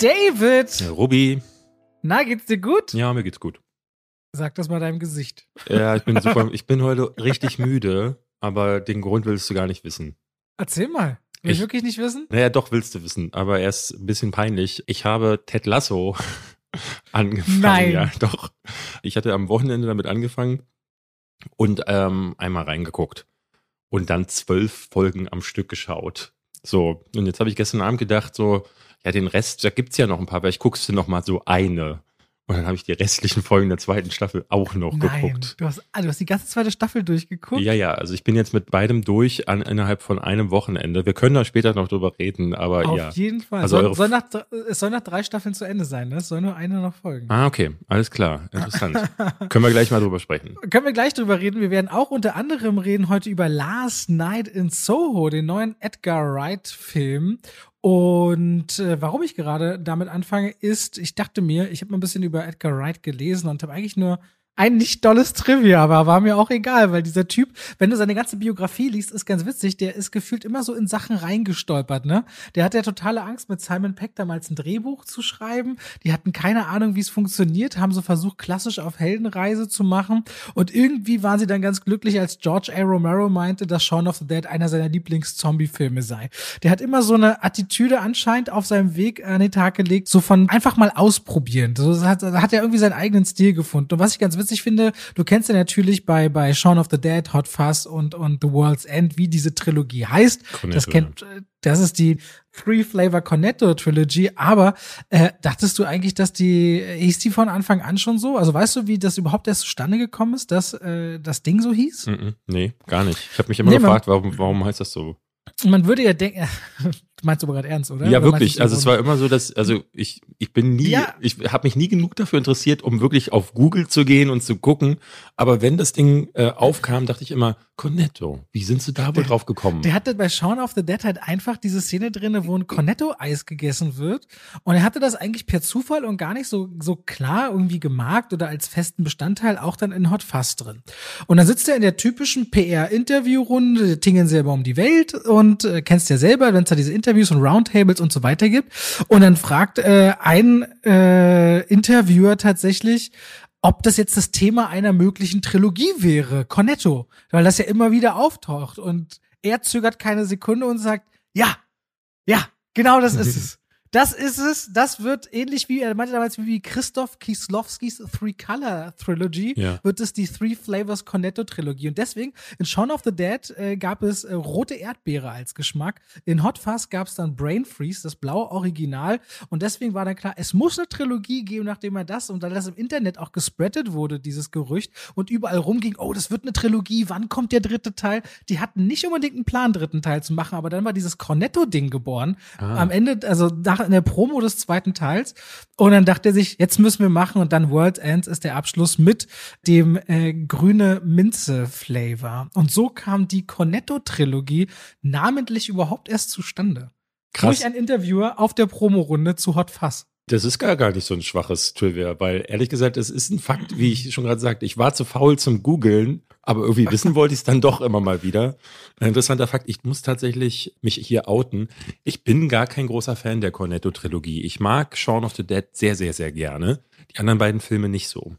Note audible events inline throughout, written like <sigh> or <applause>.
David! Ja, Ruby. Na, geht's dir gut? Ja, mir geht's gut. Sag das mal deinem Gesicht. Ja, ich bin super, <laughs> ich bin heute richtig müde, aber den Grund willst du gar nicht wissen. Erzähl mal. Will ich Ich- wirklich nicht wissen? Naja, doch willst du wissen, aber er ist ein bisschen peinlich. Ich habe Ted Lasso <laughs> angefangen. Nein. Ja, doch. Ich hatte am Wochenende damit angefangen und ähm, einmal reingeguckt und dann zwölf Folgen am Stück geschaut. So, und jetzt habe ich gestern Abend gedacht, so, ja, den Rest, da gibt's ja noch ein paar, vielleicht guckst du noch mal so eine. Und dann habe ich die restlichen Folgen der zweiten Staffel auch noch Nein. geguckt. Du hast, ah, du hast die ganze zweite Staffel durchgeguckt? Ja, ja, also ich bin jetzt mit beidem durch an, innerhalb von einem Wochenende. Wir können da später noch drüber reden, aber Auf ja. jeden Fall. Also soll, soll nach, es soll nach drei Staffeln zu Ende sein, ne? Es soll nur eine noch folgen. Ah, okay, alles klar, interessant. <laughs> können wir gleich mal drüber sprechen. Können wir gleich drüber reden. Wir werden auch unter anderem reden heute über Last Night in Soho, den neuen Edgar Wright-Film. Und äh, warum ich gerade damit anfange, ist, ich dachte mir, ich habe mal ein bisschen über Edgar Wright gelesen und habe eigentlich nur ein nicht dolles Trivia, aber war mir auch egal, weil dieser Typ, wenn du seine ganze Biografie liest, ist ganz witzig, der ist gefühlt immer so in Sachen reingestolpert, ne? Der hatte ja totale Angst, mit Simon Peck damals ein Drehbuch zu schreiben. Die hatten keine Ahnung, wie es funktioniert, haben so versucht, klassisch auf Heldenreise zu machen. Und irgendwie waren sie dann ganz glücklich, als George A. Romero meinte, dass Shaun of the Dead einer seiner Lieblings-Zombie-Filme sei. Der hat immer so eine Attitüde anscheinend auf seinem Weg an den Tag gelegt, so von einfach mal ausprobieren. So hat, hat er irgendwie seinen eigenen Stil gefunden. Und was ich ganz witzig finde, du kennst ja natürlich bei, bei Shaun of the Dead, Hot Fuzz und, und The World's End, wie diese Trilogie heißt. Cornetto, das kennt, äh, das ist die Three Flavor Cornetto Trilogy. Aber äh, dachtest du eigentlich, dass die, hieß die von Anfang an schon so? Also weißt du, wie das überhaupt erst zustande gekommen ist, dass äh, das Ding so hieß? Mm -mm, nee, gar nicht. Ich habe mich immer Nee, gefragt, warum, warum heißt das so? Man würde ja denken, <laughs> meinst du aber gerade ernst, oder? Ja, Oder wirklich. du Also es war immer so, dass, also ich, ich bin nie, Ja. ich habe mich nie genug dafür interessiert, um wirklich auf Google zu gehen und zu gucken. Aber wenn das Ding äh, aufkam, dachte ich immer, Cornetto, wie sind sie da wohl drauf gekommen? Der hatte bei Shaun of the Dead halt einfach diese Szene drinne, wo ein Cornetto-Eis gegessen wird. Und er hatte das eigentlich per Zufall und gar nicht so, so klar irgendwie gemarkt oder als festen Bestandteil auch dann in Hot Fuzz drin. Und dann sitzt er in der typischen PR-Interviewrunde, tingeln selber um die Welt und äh, kennst ja selber, wenn es da diese Interviews und Roundtables und so weiter gibt. Und dann fragt äh, ein äh, Interviewer tatsächlich, ob das jetzt das Thema einer möglichen Trilogie wäre, Cornetto, weil das ja immer wieder auftaucht und er zögert keine Sekunde und sagt, ja, ja, genau das ist es. Das ist es. Das wird ähnlich wie, er meinte damals wie Christoph Kieslowskis Three Color Trilogy, Ja. wird es die Three Flavors Cornetto Trilogie. Und deswegen, in Shaun of the Dead äh, gab es äh, rote Erdbeere als Geschmack. In Hot Fuzz gab es dann Brain Freeze, das blaue Original. Und deswegen war dann klar, es muss eine Trilogie geben, nachdem er das und dann das im Internet auch gespreadet wurde, dieses Gerücht, und überall rumging, oh, das wird eine Trilogie, wann kommt der dritte Teil? Die hatten nicht unbedingt einen Plan, dritten Teil zu machen, aber dann war dieses Cornetto-Ding geboren. Ah. Am Ende, also nach in der Promo des zweiten Teils. Und dann dachte er sich, jetzt müssen wir machen. Und dann World Ends ist der Abschluss mit dem äh, grüne Minze-Flavor. Und so kam die Cornetto-Trilogie namentlich überhaupt erst zustande. Krass. Durch ein Interviewer auf der Promorunde zu Hot Fuzz. Das ist gar, gar nicht so ein schwaches Trivia, weil ehrlich gesagt, es ist ein Fakt, wie ich schon gerade sagte, ich war zu faul zum Googeln, aber irgendwie <laughs> wissen wollte ich es dann doch immer mal wieder. Ein interessanter Fakt, ich muss tatsächlich mich hier outen. Ich bin gar kein großer Fan der Cornetto-Trilogie. Ich mag Shaun of the Dead sehr, sehr, sehr gerne. Die anderen beiden Filme nicht so.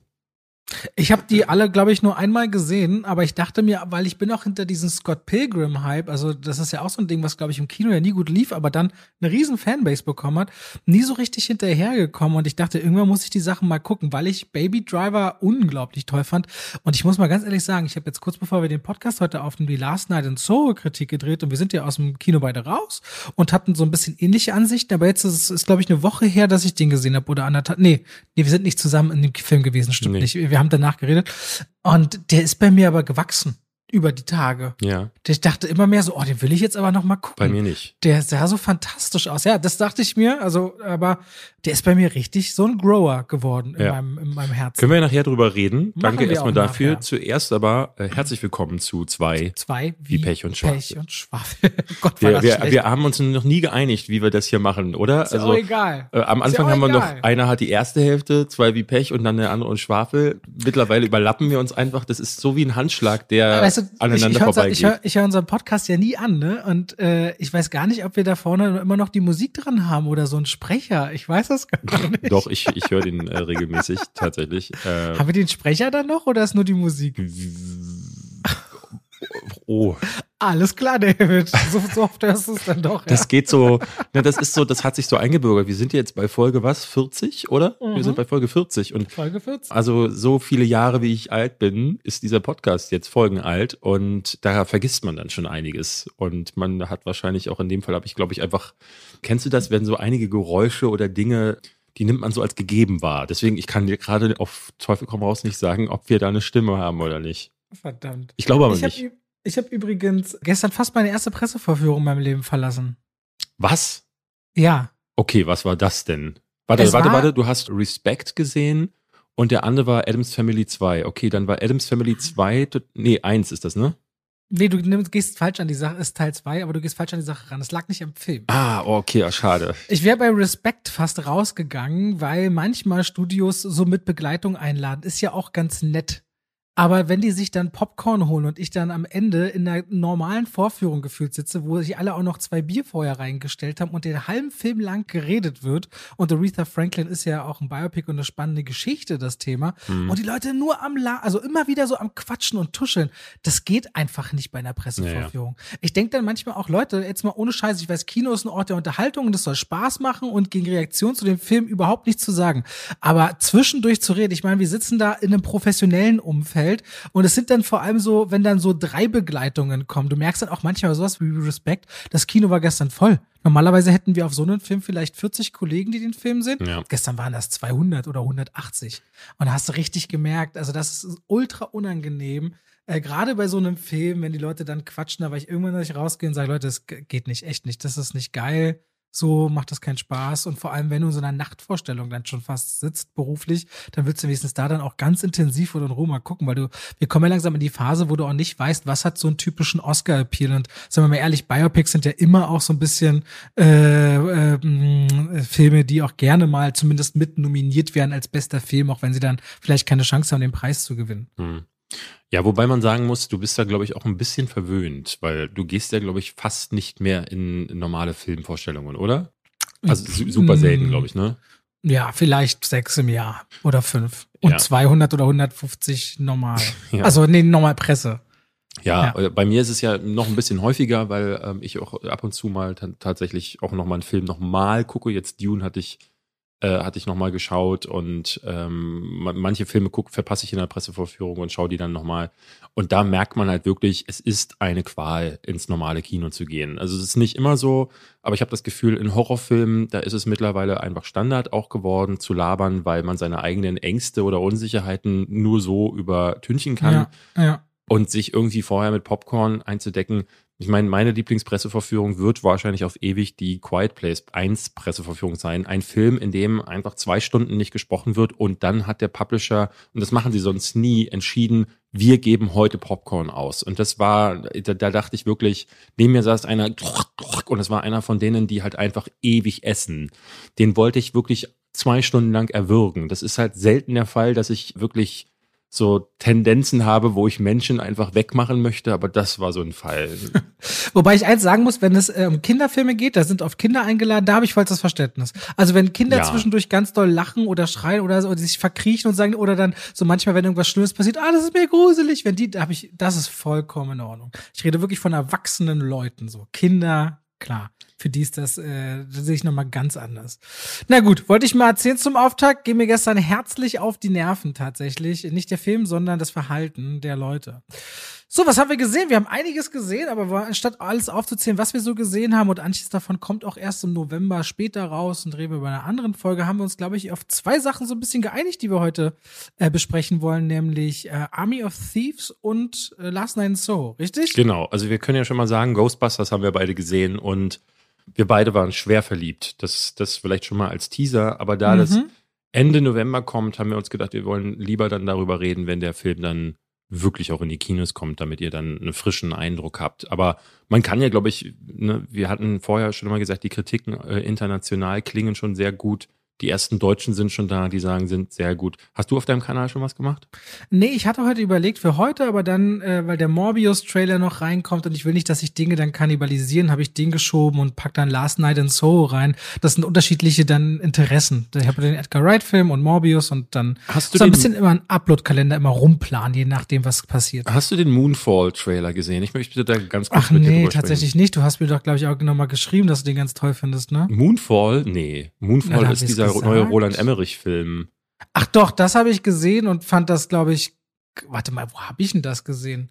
Ich habe die alle, glaube ich, nur einmal gesehen, aber ich dachte mir, weil ich bin auch hinter diesem Scott Pilgrim-Hype, also das ist ja auch so ein Ding, was, glaube ich, im Kino ja nie gut lief, aber dann eine riesen Fanbase bekommen hat, nie so richtig hinterhergekommen und ich dachte, irgendwann muss ich die Sachen mal gucken, weil ich Baby Driver unglaublich toll fand und ich muss mal ganz ehrlich sagen, ich habe jetzt kurz bevor wir den Podcast heute aufnehmen, die Last Night in Soho Kritik gedreht und wir sind ja aus dem Kino beide raus und hatten so ein bisschen ähnliche Ansichten, aber jetzt ist es, glaube ich, eine Woche her, dass ich den gesehen habe oder anderthalb, nee, nee, wir sind nicht zusammen in dem Film gewesen, stimmt Nee. nicht. Wir haben danach geredet. Und der ist bei mir aber gewachsen über die Tage. Ja, Ich dachte immer mehr so, oh, den will ich jetzt aber noch mal gucken. bei mir nicht. Der sah so fantastisch aus. Ja, das dachte ich mir. Also, aber der ist bei mir richtig so ein Grower geworden in, Ja. meinem, in meinem Herzen. Können wir nachher drüber reden. Danke wir erstmal dafür. nachher. Zuerst aber äh, herzlich willkommen zu zwei. Zwei Wie Pech und Schwafel. Pech und Schwafel. <laughs> Gott, war Wir, das wir, schlecht. wir haben uns noch nie geeinigt, wie wir das hier machen, oder? ist ja auch egal. Äh, am ja Anfang auch haben wir egal. noch, einer hat die erste Hälfte, zwei wie Pech und dann der andere und Schwafel. Mittlerweile überlappen wir uns einfach. Das ist so wie ein Handschlag, der weißt du, aneinander ich, ich höre vorbeigeht. ich hör, ich hör unseren Podcast ja nie an, ne? Und äh, ich weiß gar nicht, ob wir da vorne immer noch die Musik dran haben oder so einen Sprecher. Ich weiß das gar <laughs> nicht. Doch, ich, ich höre den äh, regelmäßig tatsächlich. <laughs> Äh, Haben wir den Sprecher dann noch oder ist nur die Musik? Oh, Alles klar, David. So, so oft hörst du es dann doch. das ja. geht so, ne, das ist so, das hat sich so eingebürgert. Wir sind jetzt bei Folge was? 40, oder? Wir Mhm. sind bei Folge 40 und Folge 14. also so viele Jahre, wie ich alt bin, ist dieser Podcast jetzt folgenalt und da vergisst man dann schon einiges. Und man hat wahrscheinlich auch in dem Fall, habe ich glaube ich einfach, kennst du das, wenn so einige Geräusche oder Dinge, die nimmt man so als gegeben wahr. Deswegen, ich kann dir gerade auf Teufel komm raus nicht sagen, ob wir da eine Stimme haben oder nicht. Verdammt. Ich glaube aber Ich habe nicht. ich hab übrigens gestern fast meine erste Pressevorführung in meinem Leben verlassen. Was? Ja. Okay, was war das denn? Warte, Es warte, war- warte, du hast Respect gesehen und der andere war Adams Family 2. Okay, dann war Adams Family 2, nee, 1 ist das, ne? Nee, du nimmst, gehst falsch an die Sache, ist Teil 2, aber du gehst falsch an die Sache ran. Es lag nicht am Film. Ah, okay, ah, schade. Ich wäre bei Respect fast rausgegangen, weil manchmal Studios so mit Begleitung einladen. Ist ja auch ganz nett. Aber wenn die sich dann Popcorn holen und ich dann am Ende in einer normalen Vorführung gefühlt sitze, wo sich alle auch noch zwei Bier vorher reingestellt haben und den halben Film lang geredet wird und Aretha Franklin ist ja auch ein Biopic und eine spannende Geschichte, das Thema, Hm. und die Leute nur am La also immer wieder so am Quatschen und Tuscheln, das geht einfach nicht bei einer Pressevorführung. Ich denke dann manchmal auch, Leute, jetzt mal ohne Scheiß, ich weiß, Kino ist ein Ort der Unterhaltung und es soll Spaß machen und gegen Reaktion zu dem Film überhaupt nichts zu sagen. Aber zwischendurch zu reden, ich meine, wir sitzen da in einem professionellen Umfeld und es sind dann vor allem so, wenn dann so drei Begleitungen kommen, du merkst dann auch manchmal sowas wie Respect, das Kino war gestern voll. Normalerweise hätten wir auf so einem Film vielleicht 40 Kollegen, die den Film sehen. Ja. Gestern waren das 200 oder 180. Und da hast du richtig gemerkt, also das ist ultra unangenehm. Äh, Gerade bei so einem Film, wenn die Leute dann quatschen, da war ich irgendwann nicht rausgehe und sage, Leute, das geht nicht, echt nicht, das ist nicht geil. So macht das keinen Spaß. Und vor allem, wenn du in so einer Nachtvorstellung dann schon fast sitzt, beruflich, dann willst du wenigstens da dann auch ganz intensiv oder in Ruhe mal gucken, weil du, wir kommen ja langsam in die Phase, wo du auch nicht weißt, was hat so einen typischen Oscar-Appeal. Und sagen wir mal ehrlich, Biopics sind ja immer auch so ein bisschen äh, äh, Filme, die auch gerne mal zumindest mit nominiert werden als bester Film, auch wenn sie dann vielleicht keine Chance haben, den Preis zu gewinnen. Hm. Ja, wobei man sagen muss, du bist da, glaube ich, auch ein bisschen verwöhnt, weil du gehst ja, glaube ich, fast nicht mehr in normale Filmvorstellungen, oder? Also su super selten, glaube ich, ne? Ja, vielleicht sechs im Jahr oder fünf. Und Ja. 200 oder 150 normal. <laughs> Ja. Also, nee, normal Presse. Ja, Ja. äh, bei mir ist es ja noch ein bisschen häufiger, weil ähm, ich auch ab und zu mal tatsächlich auch noch mal einen Film noch mal gucke. Jetzt Dune hatte ich äh, hatte ich noch mal geschaut und ähm, ma- manche Filme guck, verpasse ich in der Pressevorführung und schaue die dann noch mal. Und da merkt man halt wirklich, es ist eine Qual, ins normale Kino zu gehen. Also es ist nicht immer so, aber ich habe das Gefühl, in Horrorfilmen, da ist es mittlerweile einfach Standard auch geworden, zu labern, weil man seine eigenen Ängste oder Unsicherheiten nur so übertünchen kann Ja, ja. und sich irgendwie vorher mit Popcorn einzudecken. Ich meine, meine Lieblingspresseverführung wird wahrscheinlich auf ewig die Quiet Place 1 Presseverführung sein. Ein Film, in dem einfach zwei Stunden nicht gesprochen wird und dann hat der Publisher, und das machen sie sonst nie, entschieden, wir geben heute Popcorn aus. Und das war, da, da dachte ich wirklich, neben mir saß einer und es war einer von denen, die halt einfach ewig essen. Den wollte ich wirklich zwei Stunden lang erwürgen. Das ist halt selten der Fall, dass ich wirklich so Tendenzen habe, wo ich Menschen einfach wegmachen möchte, aber das war so ein Fall. <laughs> Wobei ich eins sagen muss, wenn es äh, um Kinderfilme geht, da sind oft Kinder eingeladen, da habe ich vollstes Verständnis. Also wenn Kinder Ja. zwischendurch ganz doll lachen oder schreien oder, so, oder sich verkriechen und sagen, oder dann so manchmal, wenn irgendwas Schlimmes passiert, ah, das ist mir gruselig, wenn die, da habe ich, das ist vollkommen in Ordnung. Ich rede wirklich von erwachsenen Leuten, so Kinder, klar. Für die ist das, äh, das sehe ich nochmal ganz anders. Na gut, wollte ich mal erzählen zum Auftakt. Geh mir gestern herzlich auf die Nerven tatsächlich. Nicht der Film, sondern das Verhalten der Leute. So, was haben wir gesehen? Wir haben einiges gesehen, aber anstatt alles aufzuzählen, was wir so gesehen haben und manches davon kommt auch erst im November später raus und reden wir über eine anderen Folge, haben wir uns, glaube ich, auf zwei Sachen so ein bisschen geeinigt, die wir heute äh, besprechen wollen, nämlich äh, Army of Thieves und äh, Last Night in Soho, richtig? Genau, also wir können ja schon mal sagen, Ghostbusters haben wir beide gesehen und wir beide waren schwer verliebt. Das, das vielleicht schon mal als Teaser, aber da das Mhm. Ende November kommt, haben wir uns gedacht, wir wollen lieber dann darüber reden, wenn der Film dann wirklich auch in die Kinos kommt, damit ihr dann einen frischen Eindruck habt. Aber man kann ja, glaube ich, ne, wir hatten vorher schon mal gesagt, die Kritiken äh, international klingen schon sehr gut. Die ersten Deutschen sind schon da, die sagen, sind sehr gut. Hast du auf deinem Kanal schon was gemacht? Nee, ich hatte heute überlegt für heute, aber dann, äh, weil der Morbius-Trailer noch reinkommt und ich will nicht, dass sich Dinge dann kannibalisieren, habe ich den geschoben und pack dann Last Night in Soho rein. Das sind unterschiedliche dann Interessen. Ich habe den Edgar Wright-Film und Morbius und dann Hast du so ein bisschen immer einen Upload-Kalender immer rumplanen, je nachdem, was passiert. Hast du den Moonfall-Trailer gesehen? Ich möchte da ganz kurz Ach mit nee, tatsächlich nicht. Du hast mir doch, glaube ich, auch nochmal geschrieben, dass du den ganz toll findest, ne? Moonfall? Nee. Moonfall Na, ist ich's dieser gesagt? neue Roland Emmerich-Film. Ach doch, das habe ich gesehen und fand das, glaube ich, warte mal, wo habe ich denn das gesehen?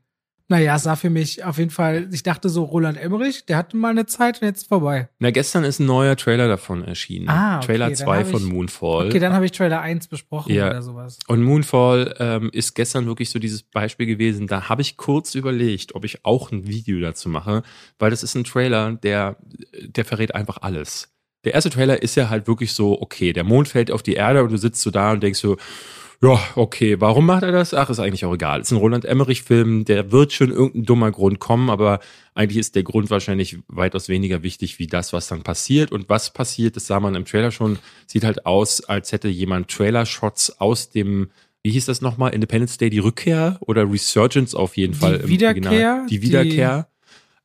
Naja, es sah für mich auf jeden Fall, ich dachte so, Roland Emmerich, der hatte mal eine Zeit und jetzt ist vorbei. Na, gestern ist ein neuer Trailer davon erschienen. Ah, okay, Trailer dann 2 hab von ich- Moonfall. Okay, dann habe ich Trailer 1 besprochen Ja. oder sowas. Und Moonfall ähm, ist gestern wirklich so dieses Beispiel gewesen. Da habe ich kurz überlegt, ob ich auch ein Video dazu mache, weil das ist ein Trailer, der, der verrät einfach alles. Der erste Trailer ist ja halt wirklich so, okay, der Mond fällt auf die Erde und du sitzt so da und denkst so, ja, okay, warum macht er das? Ach, ist eigentlich auch egal. Ist ein Roland Emmerich-Film, der wird schon irgendein dummer Grund kommen, aber eigentlich ist der Grund wahrscheinlich weitaus weniger wichtig wie das, was dann passiert. Und was passiert, das sah man im Trailer schon, sieht halt aus, als hätte jemand Trailer-Shots aus dem, wie hieß das nochmal, Independence Day, die Rückkehr oder Resurgence auf jeden Die Fall. im Wiederkehr? Original. Die Die- Wiederkehr.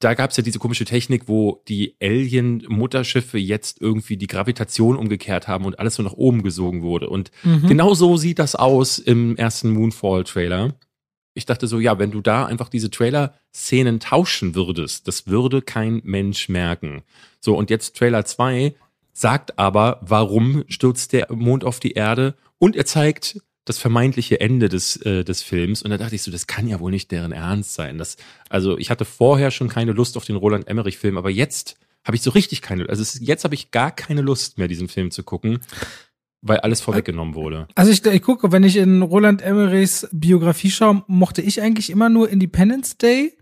Da gab's ja diese komische Technik, wo die Alien-Mutterschiffe jetzt irgendwie die Gravitation umgekehrt haben und alles so nach oben gesogen wurde. Und Mhm. Genau so sieht das aus im ersten Moonfall-Trailer. Ich dachte so, ja, wenn du da einfach diese Trailer-Szenen tauschen würdest, das würde kein Mensch merken. So, und jetzt Trailer 2 sagt aber, warum stürzt der Mond auf die Erde und er zeigt das vermeintliche Ende des, äh, des Films. Und da dachte ich so, das kann ja wohl nicht deren Ernst sein. Das, also ich hatte vorher schon keine Lust auf den Roland Emmerich-Film, aber jetzt habe ich so richtig keine, also es, jetzt habe ich gar keine Lust mehr, diesen Film zu gucken, weil alles vorweggenommen wurde. Also ich, ich gucke, wenn ich in Roland Emmerichs Biografie schaue, mochte ich eigentlich immer nur Independence Day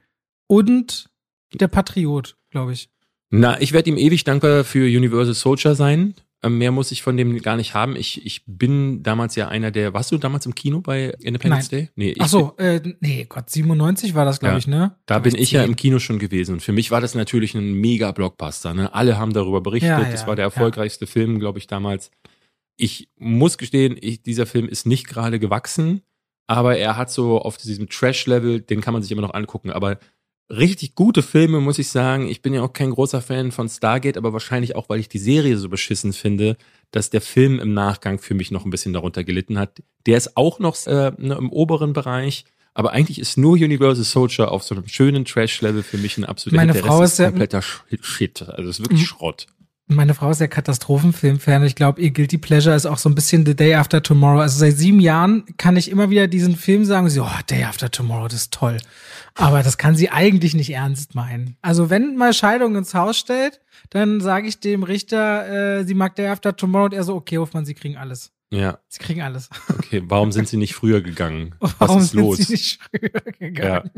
und der Patriot, glaube ich. Na, ich werde ihm ewig dankbar für Universal Soldier sein. Ähm, mehr muss ich von dem gar nicht haben. Ich, ich bin damals ja einer der. Warst du damals im Kino bei Independence Day? Nee, ich Ach so, äh, nee, Gott, 97 war das, glaube Ja. ich, ne? Da bin ich ja zehn. im Kino schon gewesen. Und für mich war das natürlich ein mega Blockbuster. Ne? Alle haben darüber berichtet. Ja, das ja, war der ja. erfolgreichste Film, glaube ich, damals. Ich muss gestehen, ich, dieser Film ist nicht gerade gewachsen, aber er hat so auf diesem Trash-Level, den kann man sich immer noch angucken. Aber richtig gute Filme, muss ich sagen. Ich bin ja auch kein großer Fan von Stargate, aber wahrscheinlich auch, weil ich die Serie so beschissen finde, dass der Film im Nachgang für mich noch ein bisschen darunter gelitten hat. Der ist auch noch äh, ne, im oberen Bereich. Aber eigentlich ist nur Universal Soldier auf so einem schönen Trash-Level für mich ein absoluter Meine Hit. Frau ist ja- kompletter Shit. Also es ist wirklich Mhm. Schrott. Meine Frau ist ja Katastrophenfilm-Fan. Ich glaube, ihr Guilty Pleasure ist auch so ein bisschen The Day After Tomorrow. Also seit sieben Jahren kann ich immer wieder diesen Film sagen, sie, oh, Day After Tomorrow, das ist toll. Aber das kann sie eigentlich nicht ernst meinen. Also wenn mal Scheidung ins Haus stellt, dann sage ich dem Richter, äh, sie mag Day After Tomorrow und er so, okay, Hoffmann, sie kriegen alles. Ja, Sie kriegen alles. okay. Warum sind sie nicht früher gegangen? <laughs> Was Warum ist sind los? sie nicht früher Ja, gegangen?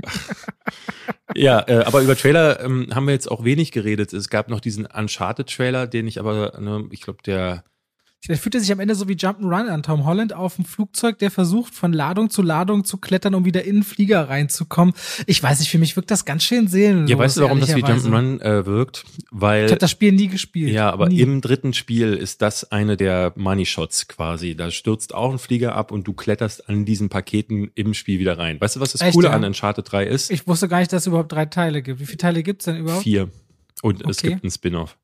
<laughs> ja äh, aber über Trailer ähm, haben wir jetzt auch wenig geredet. Es gab noch diesen Uncharted-Trailer, den ich aber, ne, ich glaube, der Der fühlte sich am Ende so wie Jump'n'Run an. Tom Holland auf dem Flugzeug, der versucht, von Ladung zu Ladung zu klettern, um wieder in den Flieger reinzukommen. Ich weiß nicht, für mich wirkt das ganz schön seelenlos. Ja, weißt du, warum das wie. Jump'n'Run äh, wirkt? Weil Ich habe das Spiel nie gespielt. Ja, aber nie. im dritten Spiel ist das eine der Money Shots quasi. Da stürzt auch ein Flieger ab und du kletterst an diesen Paketen im Spiel wieder rein. Weißt du, was das Echt, Coole ja? an Uncharted 3 ist? Ich wusste gar nicht, dass es überhaupt drei Teile gibt. Wie viele Teile gibt's denn überhaupt? Vier. Und es Okay. gibt einen Spin-off.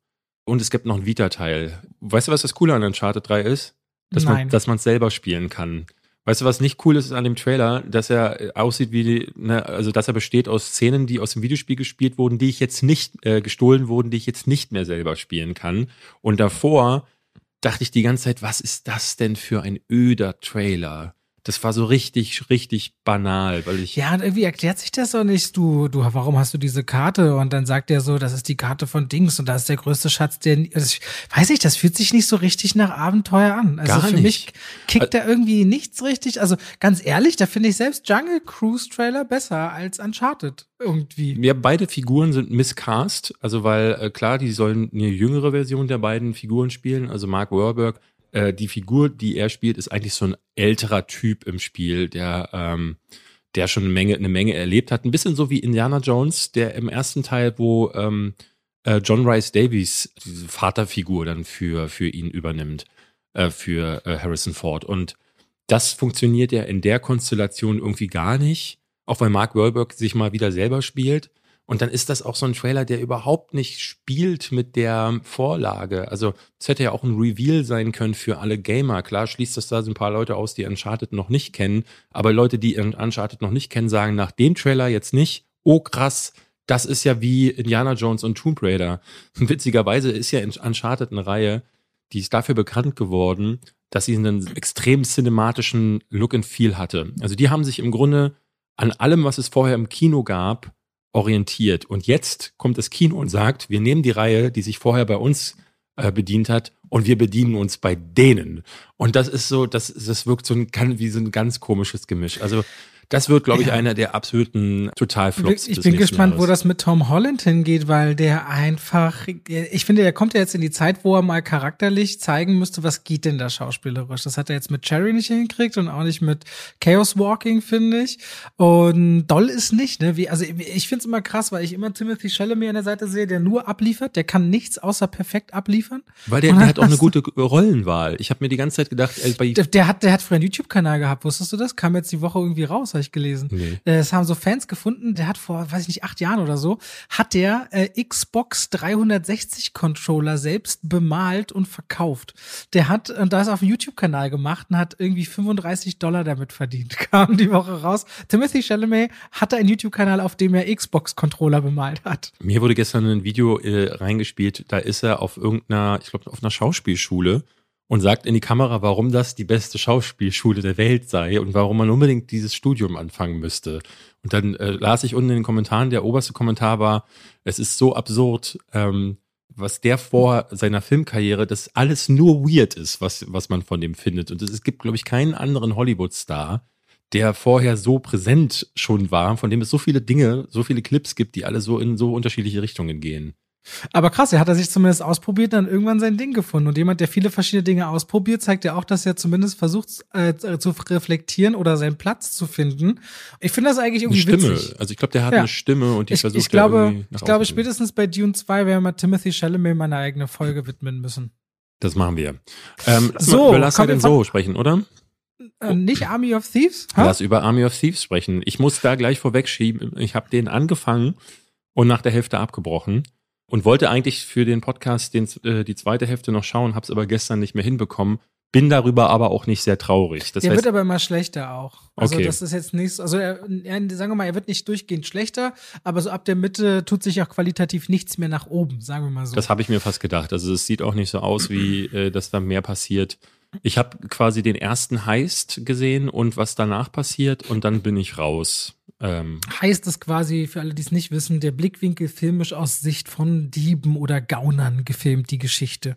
Und es gibt noch einen Vita-Teil. Weißt du, was das Coole an Uncharted 3 ist? Dass Nein. man, es selber spielen kann. Weißt du, was nicht cool ist an dem Trailer, dass er äh, aussieht wie, ne, also dass er besteht aus Szenen, die aus dem Videospiel gespielt wurden, die ich jetzt nicht, äh, gestohlen wurden, die ich jetzt nicht mehr selber spielen kann. Und davor dachte ich die ganze Zeit, was ist das denn für ein öder Trailer? Das war so richtig, richtig banal, weil ich. Ja, und irgendwie erklärt sich das doch nicht. Du, du, warum hast du diese Karte? Und dann sagt er so, das ist die Karte von Dings und da ist der größte Schatz, der, also ich weiß nicht, das fühlt sich nicht so richtig nach Abenteuer an. Also Gar für nicht. mich kickt da irgendwie nichts richtig. Also ganz ehrlich, da finde ich selbst Jungle Cruise Trailer besser als Uncharted irgendwie. Ja, beide Figuren sind miscast, also weil äh, klar, die sollen eine jüngere Version der beiden Figuren spielen, also Mark Wahlberg. Äh, die Figur, die er spielt, ist eigentlich so ein älterer Typ im Spiel, der ähm, der schon eine Menge, eine Menge erlebt hat. Ein bisschen so wie Indiana Jones, der im ersten Teil, wo ähm, äh, John Rice Davies diese Vaterfigur dann für für ihn übernimmt. äh, für äh, Harrison Ford. Und das funktioniert ja in der Konstellation irgendwie gar nicht, auch weil Mark Wahlberg sich mal wieder selber spielt. Und dann ist das auch so ein Trailer, der überhaupt nicht spielt mit der Vorlage. Also es hätte ja auch ein Reveal sein können für alle Gamer. Klar schließt das da so ein paar Leute aus, die Uncharted noch nicht kennen. Aber Leute, die Uncharted noch nicht kennen, sagen nach dem Trailer jetzt nicht, oh krass, das ist ja wie Indiana Jones und Tomb Raider. <laughs> Witzigerweise ist ja Uncharted eine Reihe, die ist dafür bekannt geworden, dass sie einen extrem cinematischen Look and Feel hatte. Also die haben sich im Grunde an allem, was es vorher im Kino gab, orientiert. Und jetzt kommt das Kino und sagt, wir nehmen die Reihe, die sich vorher bei uns äh, bedient hat, und wir bedienen uns bei denen. Und das ist so, das, das wirkt so ein, wie so ein ganz komisches Gemisch. Also das wird, glaube ich, ja. einer der absoluten Totalflops. Ich bin gespannt, Jahres. wo das mit Tom Holland hingeht, weil der einfach, ich finde, der kommt ja jetzt in die Zeit, wo er mal charakterlich zeigen müsste, was geht denn da schauspielerisch. Das hat er jetzt mit Cherry nicht hingekriegt und auch nicht mit Chaos Walking, finde ich. Und doll ist nicht, ne? Wie, also ich finde es immer krass, weil ich immer Timothy Chalamet an der Seite sehe, der nur abliefert, der kann nichts außer perfekt abliefern. Weil der, der hat auch eine gute Rollenwahl. Ich habe mir die ganze Zeit gedacht, ey, bei der, der hat, der hat früher einen YouTube-Kanal gehabt, wusstest du das? Kam jetzt die Woche irgendwie raus habe ich gelesen. Nee. Äh, es haben so Fans gefunden, der hat vor, weiß ich nicht, acht Jahren oder so, hat der äh, Xbox 360 Controller selbst bemalt und verkauft. Der hat, und das auf dem YouTube-Kanal gemacht und hat irgendwie 35 Dollar damit verdient. <laughs> Kam die Woche raus. Timothy Chalamet hatte einen YouTube-Kanal, auf dem er Xbox-Controller bemalt hat. Mir wurde gestern ein Video äh, reingespielt, da ist er auf irgendeiner, ich glaube, auf einer Schauspielschule und sagt in die Kamera, warum das die beste Schauspielschule der Welt sei und warum man unbedingt dieses Studium anfangen müsste. Und dann äh, las ich unten in den Kommentaren, der oberste Kommentar war, es ist so absurd, ähm, was der vor seiner Filmkarriere, das alles nur weird ist, was, was man von dem findet. Und es gibt, glaube ich, keinen anderen Hollywood-Star, der vorher so präsent schon war, von dem es so viele Dinge, so viele Clips gibt, die alle so in so unterschiedliche Richtungen gehen. Aber krass, er hat er sich zumindest ausprobiert, dann irgendwann sein Ding gefunden. Und jemand, der viele verschiedene Dinge ausprobiert, zeigt ja auch, dass er zumindest versucht äh, zu reflektieren oder seinen Platz zu finden. Ich finde das eigentlich irgendwie eine Stimme. witzig. Also ich glaube, der hat ja. eine Stimme und die ich, versucht ich glaube, ich glaube spätestens bei Dune 2 werden wir Timothy Chalamet mal eine eigene Folge widmen müssen. Das machen wir. Ähm, so, über Last Night so sprechen, oder? Äh, nicht Army of Thieves? Ha? Lass über Army of Thieves sprechen. Ich muss da gleich vorwegschieben. Ich habe den angefangen und nach der Hälfte abgebrochen und wollte eigentlich für den Podcast den, äh, die zweite Hälfte noch schauen, habe es aber gestern nicht mehr hinbekommen. Bin darüber aber auch nicht sehr traurig. Das der heißt, wird aber immer schlechter auch. Also okay. das ist jetzt nichts, also er, er, sagen wir mal, er wird nicht durchgehend schlechter, aber so ab der Mitte tut sich auch qualitativ nichts mehr nach oben, sagen wir mal so. Das habe ich mir fast gedacht. Also es sieht auch nicht so aus, wie äh, dass da mehr passiert. Ich habe quasi den ersten Heist gesehen und was danach passiert und dann bin ich raus. Ähm, heißt es quasi, für alle, die es nicht wissen, der Blickwinkel filmisch aus Sicht von Dieben oder Gaunern gefilmt, die Geschichte.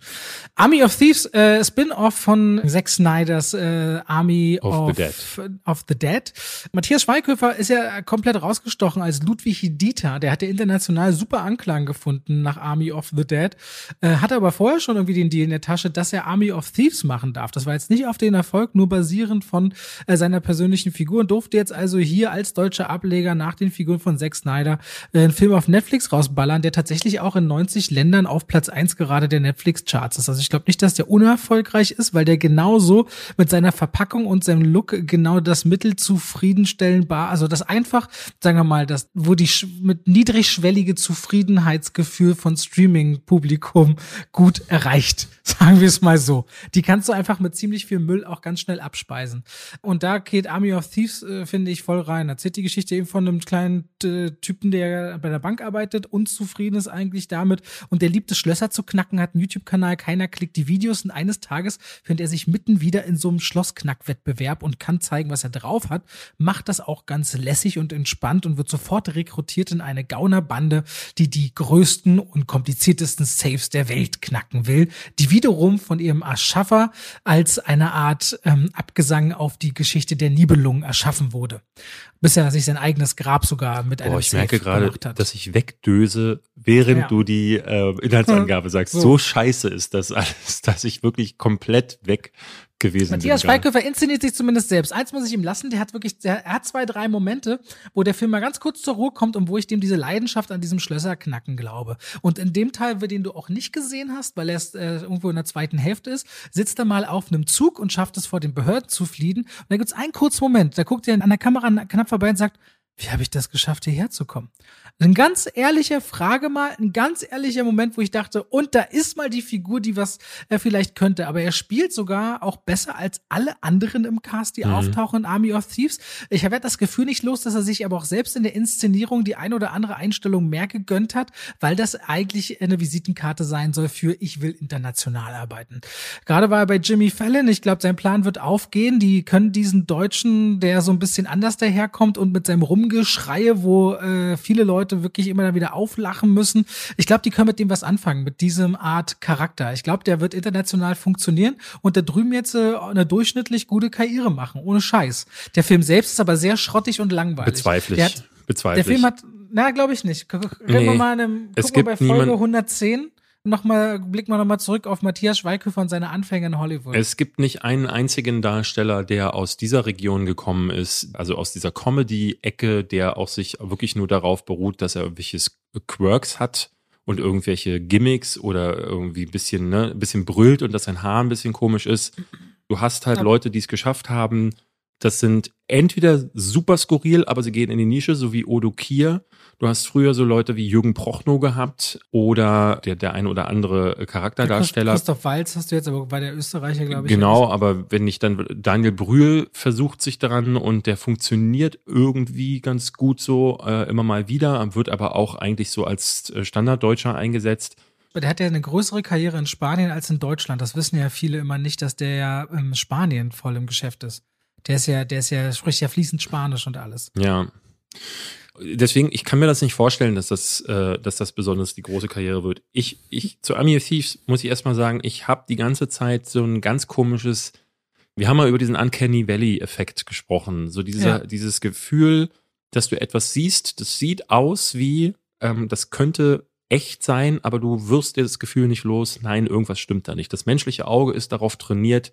Army of Thieves, äh, Spin-off von Zack Snyders äh, Army of, of, the Dead. of the Dead. Matthias Schweighöfer ist ja komplett rausgestochen als Ludwig Dieter. Der hat ja international super Anklang gefunden nach Army of the Dead. Äh, hatte aber vorher schon irgendwie den Deal in der Tasche, dass er Army of Thieves machen darf. Das war jetzt nicht auf den Erfolg, nur basierend von äh, seiner persönlichen Figur und durfte jetzt also hier als deutscher Ableger nach den Figuren von Zack Snyder äh, einen Film auf Netflix rausballern, der tatsächlich auch in 90 Ländern auf Platz 1 gerade der Netflix-Charts ist. Also ich glaube nicht, dass der unerfolgreich ist, weil der genauso mit seiner Verpackung und seinem Look genau das Mittel zufriedenstellbar, also das einfach, sagen wir mal, das, wo die mit niedrigschwellige Zufriedenheitsgefühl von Streaming-Publikum gut erreicht. <laughs> Sagen wir es mal so. Die kannst du einfach mit ziemlich viel Müll auch ganz schnell abspeisen. Und da geht Army of Thieves, äh, finde ich, voll rein. Erzählt die Geschichte eben von einem kleinen äh, Typen, der bei der Bank arbeitet, unzufrieden ist eigentlich damit und der liebt es, Schlösser zu knacken, hat einen YouTube-Kanal, keiner klickt die Videos und eines Tages findet er sich mitten wieder in so einem Schlossknackwettbewerb und kann zeigen, was er drauf hat, macht das auch ganz lässig und entspannt und wird sofort rekrutiert in eine Gaunerbande, die die größten und kompliziertesten Saves der Welt knacken will, die wiederum von ihrem Erschaffer als eine Art ähm, Abgesang auf die Geschichte der Nibelungen erschaffen wurde. Bis er sich sein eigenes Grab sogar mit einem Boah, ich merke gerade, dass ich wegdöse, während ja. du die äh, Inhaltsangabe sagst. So. so scheiße ist das <laughs> alles, dass ich wirklich komplett weg gewesen Matthias Schweighöfer inszeniert sich zumindest selbst. Eins muss ich ihm lassen, der hat wirklich, der, er hat zwei, drei Momente, wo der Film mal ganz kurz zur Ruhe kommt und wo ich dem diese Leidenschaft an diesem Schlösserknacken glaube. Und in dem Teil, den du auch nicht gesehen hast, weil er äh, irgendwo in der zweiten Hälfte ist, sitzt er mal auf einem Zug und schafft es vor den Behörden zu fliehen. Und da gibt's einen kurzen Moment, da guckt er an der Kamera knapp vorbei und sagt, wie habe ich das geschafft, hierher zu kommen? Ein ganz ehrliche Frage mal, ein ganz ehrlicher Moment, wo ich dachte, und da ist mal die Figur, die was er vielleicht könnte. Aber er spielt sogar auch besser als alle anderen im Cast, die mhm. auftauchen in Army of Thieves. Ich habe das Gefühl nicht los, dass er sich aber auch selbst in der Inszenierung die ein oder andere Einstellung mehr gegönnt hat, weil das eigentlich eine Visitenkarte sein soll für ich will international arbeiten. Gerade war er bei Jimmy Fallon. Ich glaube, sein Plan wird aufgehen. Die können diesen Deutschen, der so ein bisschen anders daherkommt und mit seinem Rumgeschreie, wo äh, viele Leute wirklich immer wieder auflachen müssen. Ich glaube, die können mit dem was anfangen, mit diesem Art Charakter. Ich glaube, der wird international funktionieren und da drüben jetzt äh, eine durchschnittlich gute Karriere machen, ohne Scheiß. Der Film selbst ist aber sehr schrottig und langweilig. Bezweifle ich. Bezweifle der Film hat, na, glaube ich nicht. Gucken nee, wir mal, in einem, gucken wir bei Folge 110 nochmal, blicken wir nochmal zurück auf Matthias Schweighöfer und seine Anfänge in Hollywood. Es gibt nicht einen einzigen Darsteller, der aus dieser Region gekommen ist, also aus dieser Comedy-Ecke, der auch sich wirklich nur darauf beruht, dass er irgendwelches Quirks hat und irgendwelche Gimmicks oder irgendwie ein bisschen, ne, ein bisschen brüllt und dass sein Haar ein bisschen komisch ist. Du hast halt ja. Leute, die es geschafft haben. Das sind entweder super skurril, aber sie gehen in die Nische, so wie Odo Kier Du hast früher so Leute wie Jürgen Prochnow gehabt oder der, der ein oder andere Charakterdarsteller. Christoph Walz hast du jetzt, aber bei der Österreicher, glaube ich. Genau, aber wenn ich dann, Daniel Brühl versucht sich daran und der funktioniert irgendwie ganz gut so äh, immer mal wieder, wird aber auch eigentlich so als äh, Standarddeutscher eingesetzt. Der hat ja eine größere Karriere in Spanien als in Deutschland. Das wissen ja viele immer nicht, dass der ja in Spanien voll im Geschäft ist. Der ist ja, der ist ja, spricht ja fließend Spanisch und alles. Ja deswegen, ich kann mir das nicht vorstellen, dass das, äh, dass das besonders die große Karriere wird. Ich, ich, zu Army of Thieves muss ich erstmal sagen, ich habe die ganze Zeit so ein ganz komisches, wir haben mal über diesen Uncanny Valley-Effekt gesprochen. So dieser, ja. dieses Gefühl, dass du etwas siehst, das sieht aus wie, ähm, das könnte echt sein, aber du wirst dir das Gefühl nicht los, nein, irgendwas stimmt da nicht. Das menschliche Auge ist darauf trainiert,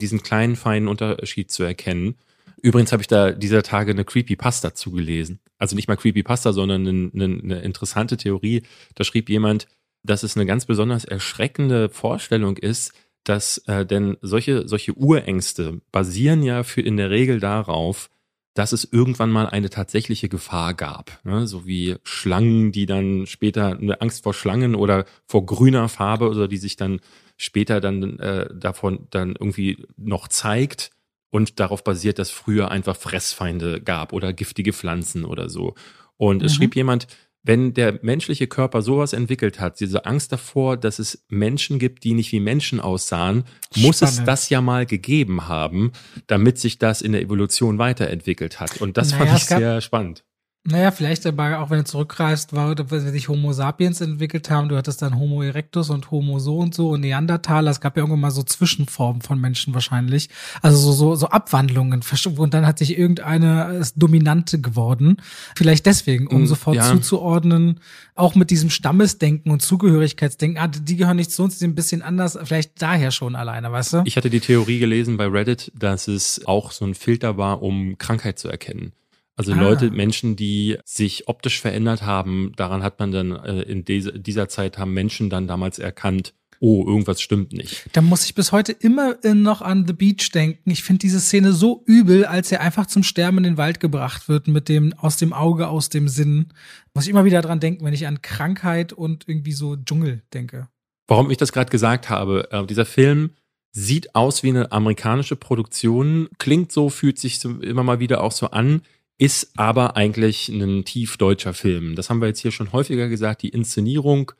diesen kleinen, feinen Unterschied zu erkennen. Übrigens habe ich da dieser Tage eine Creepypasta zugelesen. Also nicht mal Creepypasta, sondern eine, eine, eine interessante Theorie. Da schrieb jemand, dass es eine ganz besonders erschreckende Vorstellung ist, dass äh, denn solche, solche Urängste basieren ja für in der Regel darauf, dass es irgendwann mal eine tatsächliche Gefahr gab. Ne? So wie Schlangen, die dann später eine Angst vor Schlangen oder vor grüner Farbe oder die sich dann später dann äh, davon dann irgendwie noch zeigt und darauf basiert, dass früher einfach Fressfeinde gab oder giftige Pflanzen oder so. Und mhm. es schrieb jemand, wenn der menschliche Körper sowas entwickelt hat, diese Angst davor, dass es Menschen gibt, die nicht wie Menschen aussahen, Spannend. muss es das ja mal gegeben haben, damit sich das in der Evolution weiterentwickelt hat. Und das naja, fand ich sehr spannend. Naja, vielleicht aber auch wenn du zurückreist, war, wenn sich Homo sapiens entwickelt haben, du hattest dann Homo erectus und Homo so und so und Neandertaler, es gab ja irgendwann mal so Zwischenformen von Menschen wahrscheinlich. Also so, so, so Abwandlungen. Und dann hat sich irgendeine ist Dominante geworden. Vielleicht deswegen, um mm, sofort ja. zuzuordnen, auch mit diesem Stammesdenken und Zugehörigkeitsdenken, ah, die gehören nicht zu uns, die sind ein bisschen anders, vielleicht daher schon alleine, weißt du? Ich hatte die Theorie gelesen bei Reddit, dass es auch so ein Filter war, um Krankheit zu erkennen. Also ah. Leute, Menschen, die sich optisch verändert haben, daran hat man dann äh, in diese, dieser Zeit haben Menschen dann damals erkannt, oh, irgendwas stimmt nicht. Da muss ich bis heute immer noch an The Beach denken. Ich finde diese Szene so übel, als er einfach zum Sterben in den Wald gebracht wird mit dem aus dem Auge, aus dem Sinn. Muss ich immer wieder dran denken, wenn ich an Krankheit und irgendwie so Dschungel denke. Warum ich das gerade gesagt habe, äh, dieser Film sieht aus wie eine amerikanische Produktion, klingt so, fühlt sich so immer mal wieder auch so an ist aber eigentlich ein tief deutscher Film. Das haben wir jetzt hier schon häufiger gesagt. Die Inszenierung,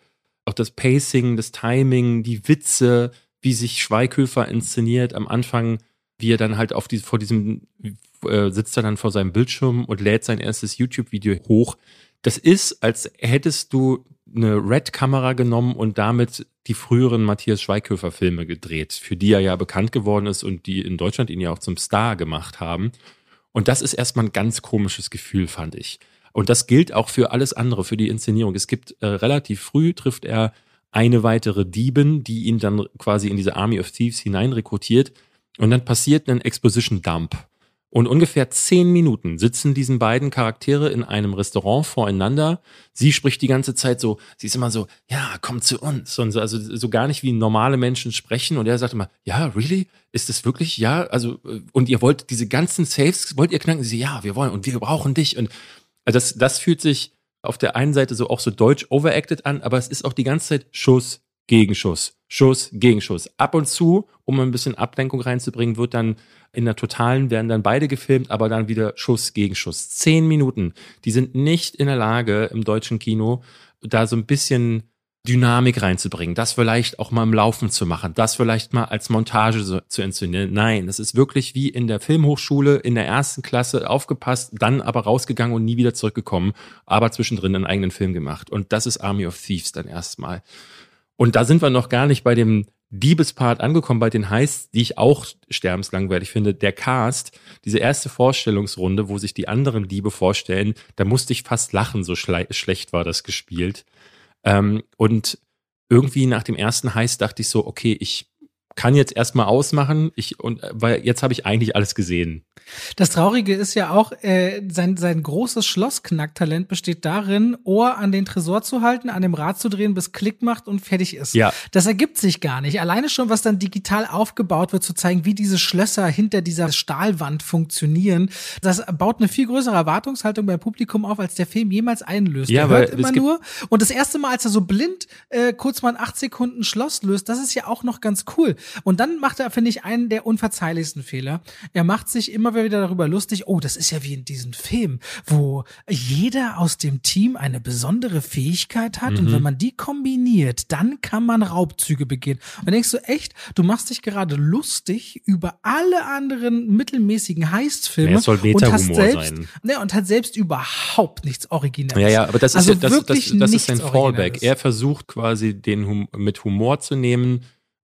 auch das Pacing, das Timing, die Witze, wie sich Schweighöfer inszeniert am Anfang, wie er dann halt auf die, vor diesem, äh, sitzt er dann vor seinem Bildschirm und lädt sein erstes YouTube-Video hoch. Das ist, als hättest du eine Red-Kamera genommen und damit die früheren Matthias Schweighöfer-Filme gedreht, für die er ja bekannt geworden ist und die in Deutschland ihn ja auch zum Star gemacht haben. Und das ist erstmal ein ganz komisches Gefühl, fand ich. Und das gilt auch für alles andere, für die Inszenierung. Es gibt äh, relativ früh trifft er eine weitere Diebin, die ihn dann quasi in diese Army of Thieves hineinrekrutiert. und dann passiert ein Exposition Dump. Und ungefähr zehn Minuten sitzen diesen beiden Charaktere in einem Restaurant voreinander. Sie spricht die ganze Zeit so, sie ist immer so, ja, komm zu uns. Und so, also so gar nicht wie normale Menschen sprechen. Und er sagt immer, ja, really? Ist das wirklich? Ja, also, und ihr wollt diese ganzen Saves, wollt ihr knacken? Sie, ja, wir wollen und wir brauchen dich. Und also das, das fühlt sich auf der einen Seite so auch so deutsch overacted an, aber es ist auch die ganze Zeit Schuss, Gegenschuss, Schuss, Gegenschuss. Ab und zu, um ein bisschen Ablenkung reinzubringen, wird dann in der totalen werden dann beide gefilmt, aber dann wieder Schuss gegen Schuss. Zehn Minuten. Die sind nicht in der Lage im deutschen Kino, da so ein bisschen Dynamik reinzubringen, das vielleicht auch mal im Laufen zu machen, das vielleicht mal als Montage so, zu inszenieren. Nein, das ist wirklich wie in der Filmhochschule in der ersten Klasse aufgepasst, dann aber rausgegangen und nie wieder zurückgekommen, aber zwischendrin einen eigenen Film gemacht. Und das ist Army of Thieves dann erstmal. Und da sind wir noch gar nicht bei dem Diebespart angekommen bei den Heists, die ich auch sterbenslangweilig finde. Der Cast, diese erste Vorstellungsrunde, wo sich die anderen Diebe vorstellen, da musste ich fast lachen, so schlecht war das gespielt. Ähm, und irgendwie nach dem ersten Heist dachte ich so, okay, ich kann jetzt erstmal ausmachen, ich, und, weil jetzt habe ich eigentlich alles gesehen. Das Traurige ist ja auch, äh, sein, sein großes Schlossknacktalent besteht darin, Ohr an den Tresor zu halten, an dem Rad zu drehen, bis Klick macht und fertig ist. Ja. Das ergibt sich gar nicht. Alleine schon, was dann digital aufgebaut wird, zu zeigen, wie diese Schlösser hinter dieser Stahlwand funktionieren, das baut eine viel größere Erwartungshaltung beim Publikum auf, als der Film jemals einlöst. Ja, er hört immer nur. Und das erste Mal, als er so blind äh, kurz mal in acht Sekunden Schloss löst, das ist ja auch noch ganz cool. Und dann macht er, finde ich, einen der unverzeihlichsten Fehler. Er macht sich immer wieder darüber lustig, oh, das ist ja wie in diesem Film, wo jeder aus dem Team eine besondere Fähigkeit hat mhm. und wenn man die kombiniert, dann kann man Raubzüge begehen. Und denkst du echt, du machst dich gerade lustig über alle anderen mittelmäßigen Heistfilme ja, soll und hast selbst, sein. Ne, und hat selbst überhaupt nichts Originelles. Ja, ja, aber das ist also ja, das, das, das, das ist sein Fallback. Er versucht quasi den hum mit Humor zu nehmen,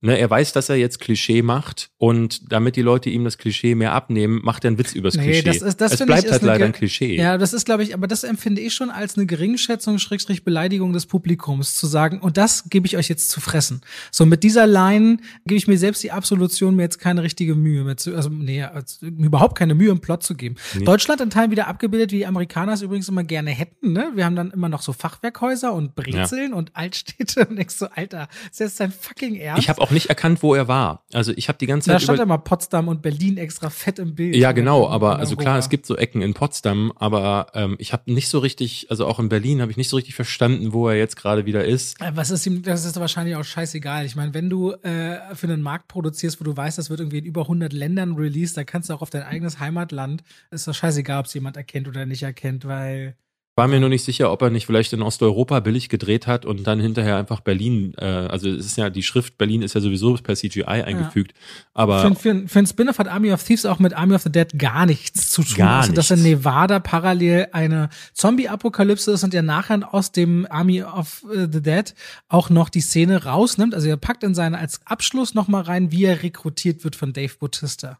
Ne, er weiß, dass er jetzt Klischee macht und damit die Leute ihm das Klischee mehr abnehmen, macht er einen Witz übers nee, Klischee. Das ist, das es bleibt ich, halt leider ein Klischee. Ja, das ist, glaube ich, aber das empfinde ich schon als eine Geringschätzung, Schrägstrich Beleidigung des Publikums, zu sagen, und das gebe ich euch jetzt zu fressen. So, mit dieser Line gebe ich mir selbst die Absolution, mir jetzt keine richtige Mühe mehr zu, also, nee, also, überhaupt keine Mühe im Plot zu geben. Nee. Deutschland in Teilen wieder abgebildet, wie die Amerikaner es übrigens immer gerne hätten, ne? Wir haben dann immer noch so Fachwerkhäuser und Brezeln ja. und Altstädte <laughs> und denkst so, Alter, ist jetzt dein fucking Ernst? Ich habe auch nicht erkannt, wo er war. Also ich habe die ganze Zeit. Da stand ja mal Potsdam und Berlin extra fett im Bild. Ja, genau, aber also klar, es gibt so Ecken in Potsdam, aber ähm, ich habe nicht so richtig, also auch in Berlin habe ich nicht so richtig verstanden, wo er jetzt gerade wieder ist. Was ist ihm, das ist wahrscheinlich auch scheißegal. Ich meine, wenn du äh, für einen Markt produzierst, wo du weißt, das wird irgendwie in über 100 Ländern released, da kannst du auch auf dein eigenes Heimatland, ist das scheißegal, ob es jemand erkennt oder nicht erkennt, weil war mir nur nicht sicher, ob er nicht vielleicht in Osteuropa billig gedreht hat und dann hinterher einfach Berlin, äh, also es ist ja, die Schrift Berlin ist ja sowieso per CGI eingefügt. Ja. Aber für, für, für ein Spin-off hat Army of Thieves auch mit Army of the Dead gar nichts zu tun. Gar also, dass in Nevada parallel eine Zombie-Apokalypse ist und er nachher aus dem Army of äh, the Dead auch noch die Szene rausnimmt. Also er packt in seine als Abschluss nochmal rein, wie er rekrutiert wird von Dave Bautista.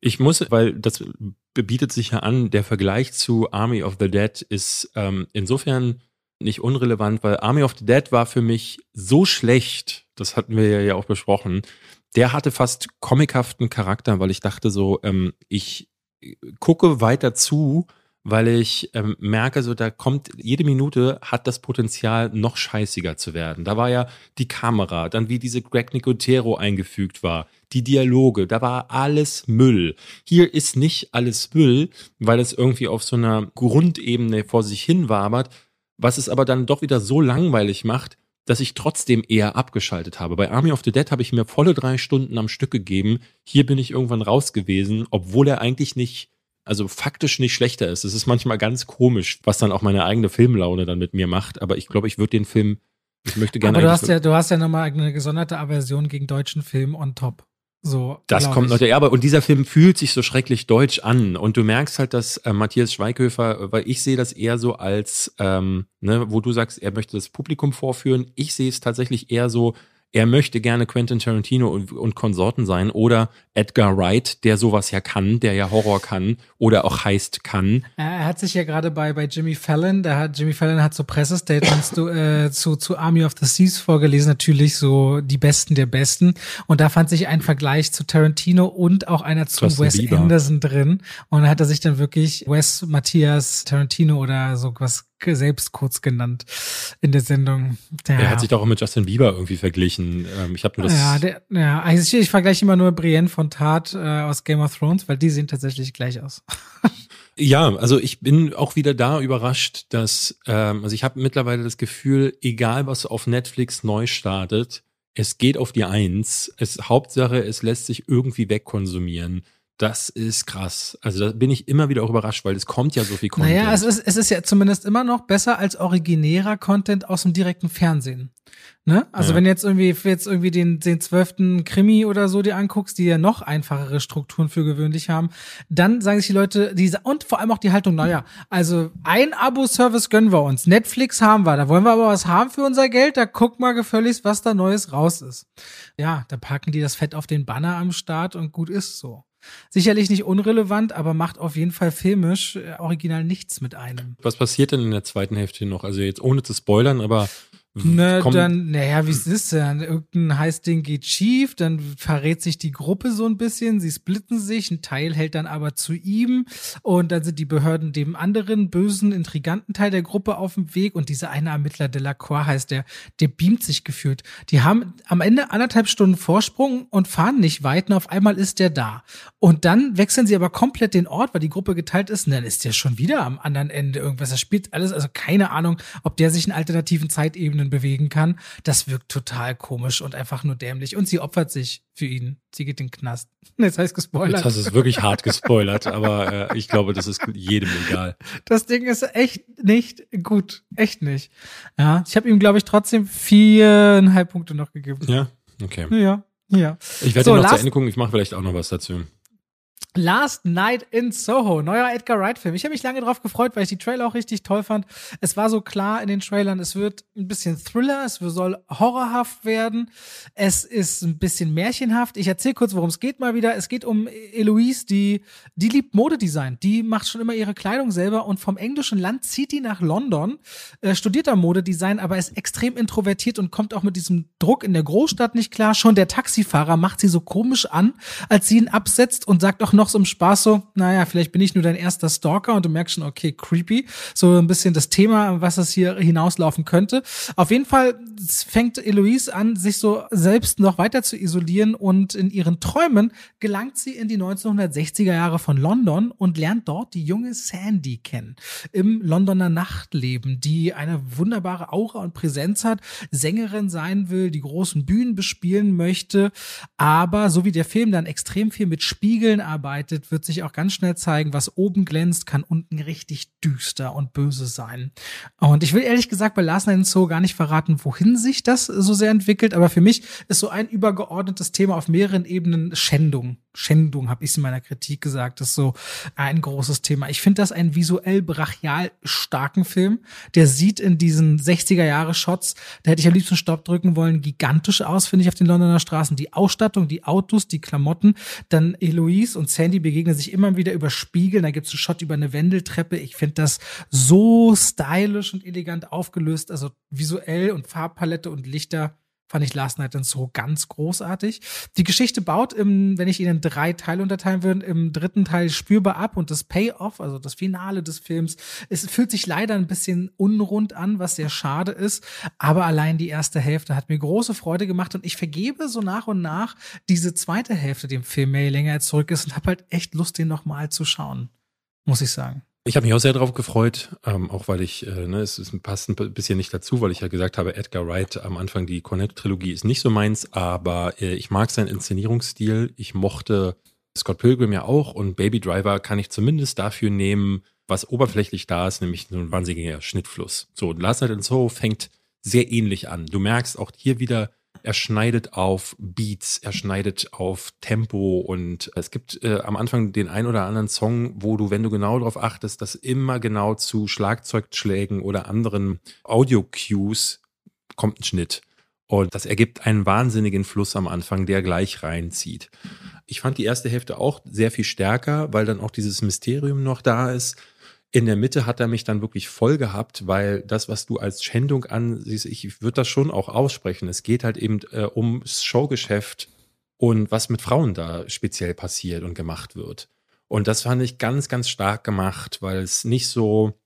Ich muss, weil das bietet sich ja an, der Vergleich zu Army of the Dead ist ähm, insofern nicht unrelevant, weil Army of the Dead war für mich so schlecht, das hatten wir ja auch besprochen, der hatte fast comichaften Charakter, weil ich dachte so, ähm, ich gucke weiter zu, weil ich ähm, merke, so da kommt jede Minute hat das Potenzial noch scheißiger zu werden. Da war ja die Kamera, dann wie diese Greg Nicotero eingefügt war, die Dialoge, da war alles Müll. Hier ist nicht alles Müll, weil es irgendwie auf so einer Grundebene vor sich hin wabert, was es aber dann doch wieder so langweilig macht, dass ich trotzdem eher abgeschaltet habe. Bei Army of the Dead habe ich mir volle drei Stunden am Stück gegeben. Hier bin ich irgendwann raus gewesen, obwohl er eigentlich nicht also faktisch nicht schlechter ist. Es ist manchmal ganz komisch, was dann auch meine eigene Filmlaune dann mit mir macht. Aber ich glaube, ich würde den Film, ich möchte gerne. Aber du hast ja, du hast ja nochmal eine gesonderte Aversion gegen deutschen Film on top. So, das kommt noch der Erbe. Und dieser Film fühlt sich so schrecklich deutsch an. Und du merkst halt, dass äh, Matthias Schweighöfer, weil ich sehe das eher so als, ähm, ne, wo du sagst, er möchte das Publikum vorführen. Ich sehe es tatsächlich eher so, er möchte gerne Quentin Tarantino und, und Konsorten sein oder Edgar Wright, der sowas ja kann, der ja Horror kann oder auch Heist kann. Er hat sich ja gerade bei, bei Jimmy Fallon, da hat Jimmy Fallon hat so Pressestatements zu, äh, zu, zu Army of the Seas vorgelesen, natürlich so die Besten der Besten. Und da fand sich ein Vergleich zu Tarantino und auch einer zu Wes Bieber. Anderson drin. Und da hat er sich dann wirklich Wes Matthias Tarantino oder so was selbst kurz genannt in der Sendung. Ja. Er hat sich doch auch mit Justin Bieber irgendwie verglichen. Ähm, ich habe nur das. Ja, der, ja also ich, ich vergleiche immer nur Brienne von Tat äh, aus Game of Thrones, weil die sehen tatsächlich gleich aus. <laughs> Ja, also ich bin auch wieder da überrascht, dass, ähm, also ich habe mittlerweile das Gefühl, egal was auf Netflix neu startet, es geht auf die Eins. Es Hauptsache, es lässt sich irgendwie wegkonsumieren. Das ist krass. Also da bin ich immer wieder auch überrascht, weil es kommt ja so viel Content. Naja, es ist, es ist ja zumindest immer noch besser als originärer Content aus dem direkten Fernsehen. Ne? Also ja. wenn jetzt irgendwie jetzt irgendwie den den zwölften Krimi oder so dir anguckst, die ja noch einfachere Strukturen für gewöhnlich haben, dann sagen sich die Leute, diese und vor allem auch die Haltung, naja, also ein Abo-Service gönnen wir uns, Netflix haben wir, da wollen wir aber was haben für unser Geld, da guck mal gefälligst, was da Neues raus ist. Ja, da packen die das Fett auf den Banner am Start und gut ist so. Sicherlich nicht unrelevant, aber macht auf jeden Fall filmisch äh, original nichts mit einem. Was passiert denn in der zweiten Hälfte noch? Also jetzt ohne zu spoilern, aber Ne, dann, naja, wie ist es denn? Irgendein Heißding geht schief, dann verrät sich die Gruppe so ein bisschen, sie splitten sich, ein Teil hält dann aber zu ihm und dann sind die Behörden dem anderen bösen, intriganten Teil der Gruppe auf dem Weg und dieser eine Ermittler Delacroix heißt der, der beamt sich gefühlt. Die haben am Ende anderthalb Stunden Vorsprung und fahren nicht weit und auf einmal ist der da. Und dann wechseln sie aber komplett den Ort, weil die Gruppe geteilt ist und dann ist der schon wieder am anderen Ende irgendwas. Das spielt alles, also keine Ahnung, ob der sich in alternativen Zeitebenen Ebenen bewegen kann. Das wirkt total komisch und einfach nur dämlich. Und sie opfert sich für ihn. Sie geht in den Knast. <laughs> Jetzt heißt gespoilert. Jetzt hast du es wirklich hart gespoilert, aber äh, ich glaube, das ist jedem egal. Das Ding ist echt nicht gut. Echt nicht. Ja, ich habe ihm, glaube ich, trotzdem viereinhalb Punkte noch gegeben. Ja, okay. Ja, ja. Ich werde so, noch zu Ende gucken. Ich mache vielleicht auch noch was dazu. Last Night in Soho, neuer Edgar Wright-Film. Ich habe mich lange drauf gefreut, weil ich die Trailer auch richtig toll fand. Es war so klar in den Trailern, es wird ein bisschen Thriller, es soll horrorhaft werden, es ist ein bisschen märchenhaft. Ich erzähle kurz, worum es geht mal wieder. Es geht um Eloise, die, die liebt Modedesign. Die macht schon immer ihre Kleidung selber und vom englischen Land zieht die nach London, äh, studiert da Modedesign, aber ist extrem introvertiert und kommt auch mit diesem Druck in der Großstadt nicht klar. Schon der Taxifahrer macht sie so komisch an, als sie ihn absetzt und sagt auch noch so im Spaß so, naja, vielleicht bin ich nur dein erster Stalker und du merkst schon, okay, creepy. So ein bisschen das Thema, was es hier hinauslaufen könnte. Auf jeden Fall fängt Eloise an, sich so selbst noch weiter zu isolieren und in ihren Träumen gelangt sie in die 1960er Jahre von London und lernt dort die junge Sandy kennen. Im Londoner Nachtleben, die eine wunderbare Aura und Präsenz hat, Sängerin sein will, die großen Bühnen bespielen möchte, aber so wie der Film dann extrem viel mit Spiegeln arbeitet, arbeitet, wird sich auch ganz schnell zeigen, was oben glänzt, kann unten richtig düster und böse sein. Und ich will ehrlich gesagt bei Last Night Zoo gar nicht verraten, wohin sich das so sehr entwickelt, aber für mich ist so ein übergeordnetes Thema auf mehreren Ebenen Schändung. Schändung, habe ich in meiner Kritik gesagt, ist so ein großes Thema. Ich finde das einen visuell brachial starken Film. Der sieht in diesen 60er Jahre Shots, da hätte ich am liebsten Stopp drücken wollen, gigantisch aus, finde ich, auf den Londoner Straßen. Die Ausstattung, die Autos, die Klamotten, dann Eloise und Sandy begegnen sich immer wieder über Spiegeln. Da gibt es einen Shot über eine Wendeltreppe. Ich finde das so stylisch und elegant aufgelöst, also visuell und Farbpalette und Lichter fand ich Last Night dann so ganz großartig. Die Geschichte baut im, wenn ich ihn in drei Teile unterteilen würde, im dritten Teil spürbar ab und das Payoff, also das Finale des Films, es fühlt sich leider ein bisschen unrund an, was sehr schade ist, aber allein die erste Hälfte hat mir große Freude gemacht und ich vergebe so nach und nach diese zweite Hälfte dem Film, mehr länger er zurück ist und habe halt echt Lust, den nochmal zu schauen, muss ich sagen. Ich habe mich auch sehr darauf gefreut, ähm, auch weil ich, äh, ne, es, es passt ein bisschen nicht dazu, weil ich ja gesagt habe, Edgar Wright am Anfang, die Cornetto-Trilogie ist nicht so meins, aber äh, ich mag seinen Inszenierungsstil. Ich mochte Scott Pilgrim ja auch und Baby Driver kann ich zumindest dafür nehmen, was oberflächlich da ist, nämlich so ein wahnsinniger Schnittfluss. So, Last Night in Soho fängt sehr ähnlich an. Du merkst auch hier wieder, er schneidet auf Beats, er schneidet auf Tempo und es gibt äh, am Anfang den ein oder anderen Song, wo du, wenn du genau darauf achtest, dass immer genau zu Schlagzeugschlägen oder anderen Audio-Cues kommt ein Schnitt. Und das ergibt einen wahnsinnigen Fluss am Anfang, der gleich reinzieht. Ich fand die erste Hälfte auch sehr viel stärker, weil dann auch dieses Mysterium noch da ist. In der Mitte hat er mich dann wirklich voll gehabt, weil das, was du als Schändung ansiehst, ich würde das schon auch aussprechen. Es geht halt eben äh, ums Showgeschäft und was mit Frauen da speziell passiert und gemacht wird. Und das fand ich ganz, ganz stark gemacht, weil es nicht so,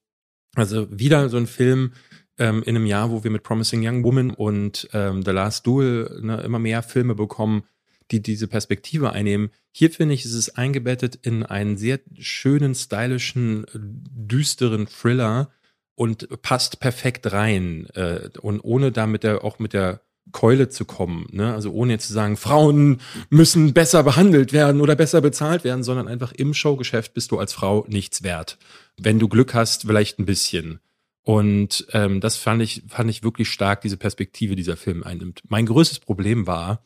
also wieder so ein Film, ähm, in einem Jahr, wo wir mit Promising Young Woman und ähm, The Last Duel ne, immer mehr Filme bekommen, die diese Perspektive einnehmen. Hier finde ich, ist es eingebettet in einen sehr schönen, stylischen, düsteren Thriller und passt perfekt rein. Äh, und ohne da der, auch mit der Keule zu kommen. Ne? Also ohne jetzt zu sagen, Frauen müssen besser behandelt werden oder besser bezahlt werden, sondern einfach im Showgeschäft bist du als Frau nichts wert. Wenn du Glück hast, vielleicht ein bisschen. Und ähm, das fand ich, fand ich wirklich stark, diese Perspektive dieser Film einnimmt. Mein größtes Problem war,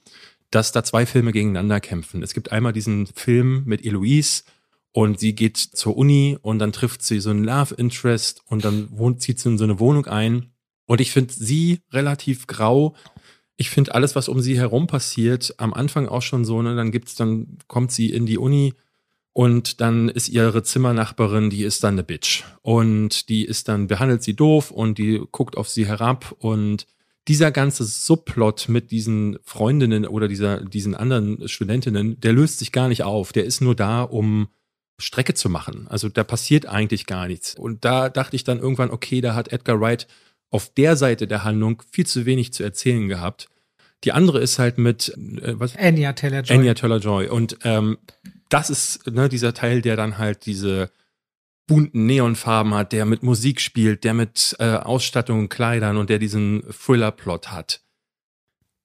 dass da zwei Filme gegeneinander kämpfen. Es gibt einmal diesen Film mit Eloise und sie geht zur Uni und dann trifft sie so einen Love Interest und dann wohnt, zieht sie in so eine Wohnung ein. Und ich finde sie relativ grau. Ich finde alles, was um sie herum passiert, am Anfang auch schon so, ne, dann gibt's, dann kommt sie in die Uni und dann ist ihre Zimmernachbarin, die ist dann eine Bitch. Und die ist dann, behandelt sie doof und die guckt auf sie herab. Und dieser ganze Subplot mit diesen Freundinnen oder dieser, diesen anderen Studentinnen, der löst sich gar nicht auf. Der ist nur da, um Strecke zu machen. Also da passiert eigentlich gar nichts. Und da dachte ich dann irgendwann, okay, da hat Edgar Wright auf der Seite der Handlung viel zu wenig zu erzählen gehabt. Die andere ist halt mit äh, was? Anya Taylor-Joy. Anya Taylor-Joy. Und ähm, das ist ne, dieser Teil, der dann halt diese bunten Neonfarben hat, der mit Musik spielt, der mit äh, Ausstattung und Kleidern und der diesen Thriller-Plot hat.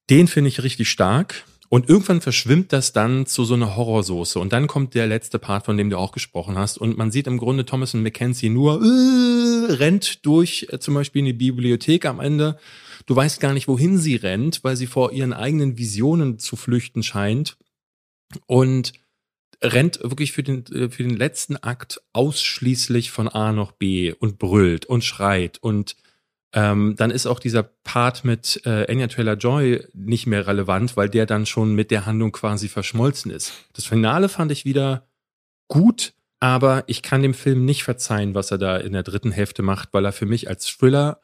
Den finde ich richtig stark. Und irgendwann verschwimmt das dann zu so einer Horrorsoße. Und dann kommt der letzte Part, von dem du auch gesprochen hast. Und man sieht im Grunde Thomas und Mackenzie nur äh, rennt durch äh, zum Beispiel in die Bibliothek am Ende. Du weißt gar nicht, wohin sie rennt, weil sie vor ihren eigenen Visionen zu flüchten scheint. Und rennt wirklich für den, äh, für den letzten Akt ausschließlich von A nach B und brüllt und schreit und ähm, dann ist auch dieser Part mit äh, Anya Taylor-Joy nicht mehr relevant, weil der dann schon mit der Handlung quasi verschmolzen ist. Das Finale fand ich wieder gut, aber ich kann dem Film nicht verzeihen, was er da in der dritten Hälfte macht, weil er für mich als Thriller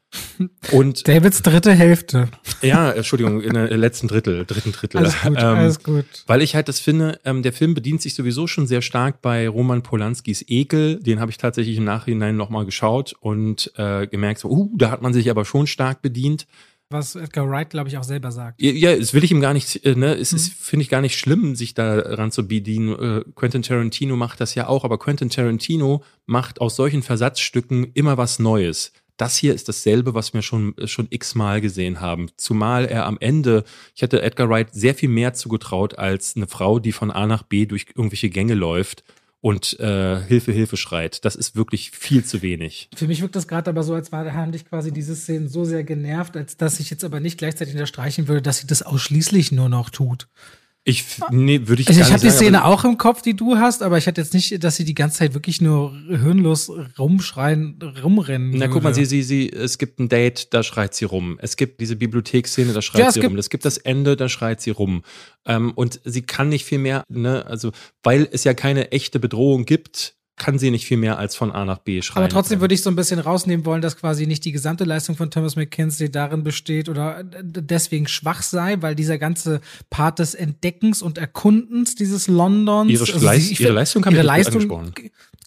und <laughs> Davids dritte Hälfte. Ja, Entschuldigung, in der letzten Drittel, dritten Drittel. Alles gut, ähm, alles gut. Weil ich halt das finde, ähm, der Film bedient sich sowieso schon sehr stark bei Roman Polanskis Ekel. Den habe ich tatsächlich im Nachhinein nochmal geschaut und äh, gemerkt, so, uh, da hat man sich aber schon stark bedient was Edgar Wright, glaube ich, auch selber sagt. Ja, ja, es will ich ihm gar nicht, äh, ne, es mhm. ist, finde ich, gar nicht schlimm, sich daran zu bedienen. Äh, Quentin Tarantino macht das ja auch, aber Quentin Tarantino macht aus solchen Versatzstücken immer was Neues. Das hier ist dasselbe, was wir schon, äh, schon x-mal gesehen haben. Zumal er am Ende, ich hätte Edgar Wright sehr viel mehr zugetraut als eine Frau, die von A nach B durch irgendwelche Gänge läuft und äh, Hilfe, Hilfe schreit. Das ist wirklich viel zu wenig. Für mich wirkt das gerade aber so, als war, haben dich quasi diese Szenen so sehr genervt, als dass ich jetzt aber nicht gleichzeitig unterstreichen würde, dass sie das ausschließlich nur noch tut. Ich, nee, würde ich also ich habe die Szene auch im Kopf, die du hast, aber ich hatte jetzt nicht, dass sie die ganze Zeit wirklich nur hirnlos rumschreien, rumrennen. Na, würde. guck mal, sie, sie, sie, es gibt ein Date, da schreit sie rum. Es gibt diese Bibliotheksszene, da schreit ja, sie rum. Es gibt das Ende, da schreit sie rum. Ähm, und sie kann nicht viel mehr, ne, also, weil es ja keine echte Bedrohung gibt, kann sie nicht viel mehr als von A nach B schreiben. Aber trotzdem würde ich so ein bisschen rausnehmen wollen, dass quasi nicht die gesamte Leistung von Thomas McKenzie darin besteht oder deswegen schwach sei, weil dieser ganze Part des Entdeckens und Erkundens dieses Londons. Ihre, also sie, ihre Leistung habe ich Leistung, angesprochen.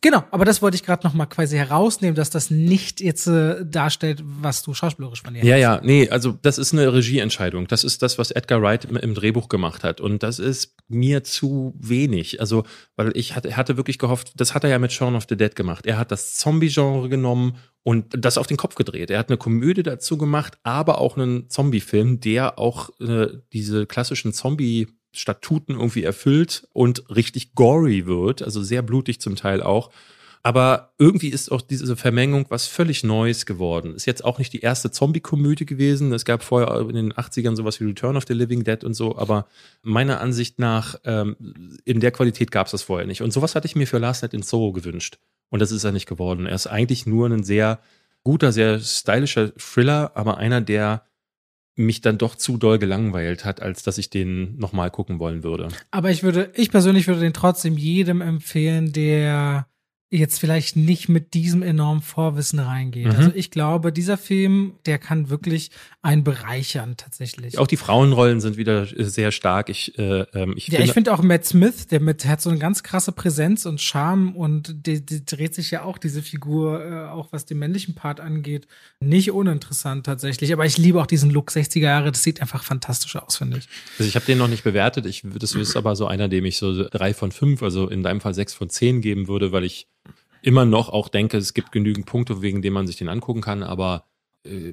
Genau, aber das wollte ich gerade noch mal quasi herausnehmen, dass das nicht jetzt äh, darstellt, was du schauspielerisch von ihr Ja, hast. ja, nee, also das ist eine Regieentscheidung. Das ist das, was Edgar Wright im, im, Drehbuch gemacht hat und das ist mir zu wenig. Also, weil ich hatte, hatte wirklich gehofft, das hat er ja mit Shaun of the Dead gemacht. Er hat das Zombie-Genre genommen und das auf den Kopf gedreht. Er hat eine Komödie dazu gemacht, aber auch einen Zombie-Film, der auch äh, diese klassischen Zombie Statuten irgendwie erfüllt und richtig gory wird, also sehr blutig zum Teil auch. Aber irgendwie ist auch diese Vermengung was völlig Neues geworden. Ist jetzt auch nicht die erste Zombie-Komödie gewesen. Es gab vorher in den 80ern sowas wie Return of the Living Dead und so, aber meiner Ansicht nach, ähm, in der Qualität gab es das vorher nicht. Und sowas hatte ich mir für Last Night in Soho gewünscht. Und das ist er nicht geworden. Er ist eigentlich nur ein sehr guter, sehr stylischer Thriller, aber einer, der mich dann doch zu doll gelangweilt hat, als dass ich den nochmal gucken wollen würde. Aber ich würde, ich persönlich würde den trotzdem jedem empfehlen, der jetzt vielleicht nicht mit diesem enormen Vorwissen reingeht. Mhm. Also ich glaube, dieser Film, der kann wirklich einen bereichern tatsächlich. Auch die Frauenrollen sind wieder sehr stark. Ich, äh, ähm, ich ja, finde, ich finde auch Matt Smith, der mit hat so eine ganz krasse Präsenz und Charme und die, die dreht sich ja auch diese Figur, äh, auch was den männlichen Part angeht, nicht uninteressant tatsächlich. Aber ich liebe auch diesen Look 60er Jahre. Das sieht einfach fantastisch aus, finde ich. Also ich habe den noch nicht bewertet. Ich das ist aber so einer, dem ich so drei von fünf, also in deinem Fall sechs von zehn geben würde, weil ich immer noch auch denke, es gibt genügend Punkte, wegen denen man sich den angucken kann, aber äh,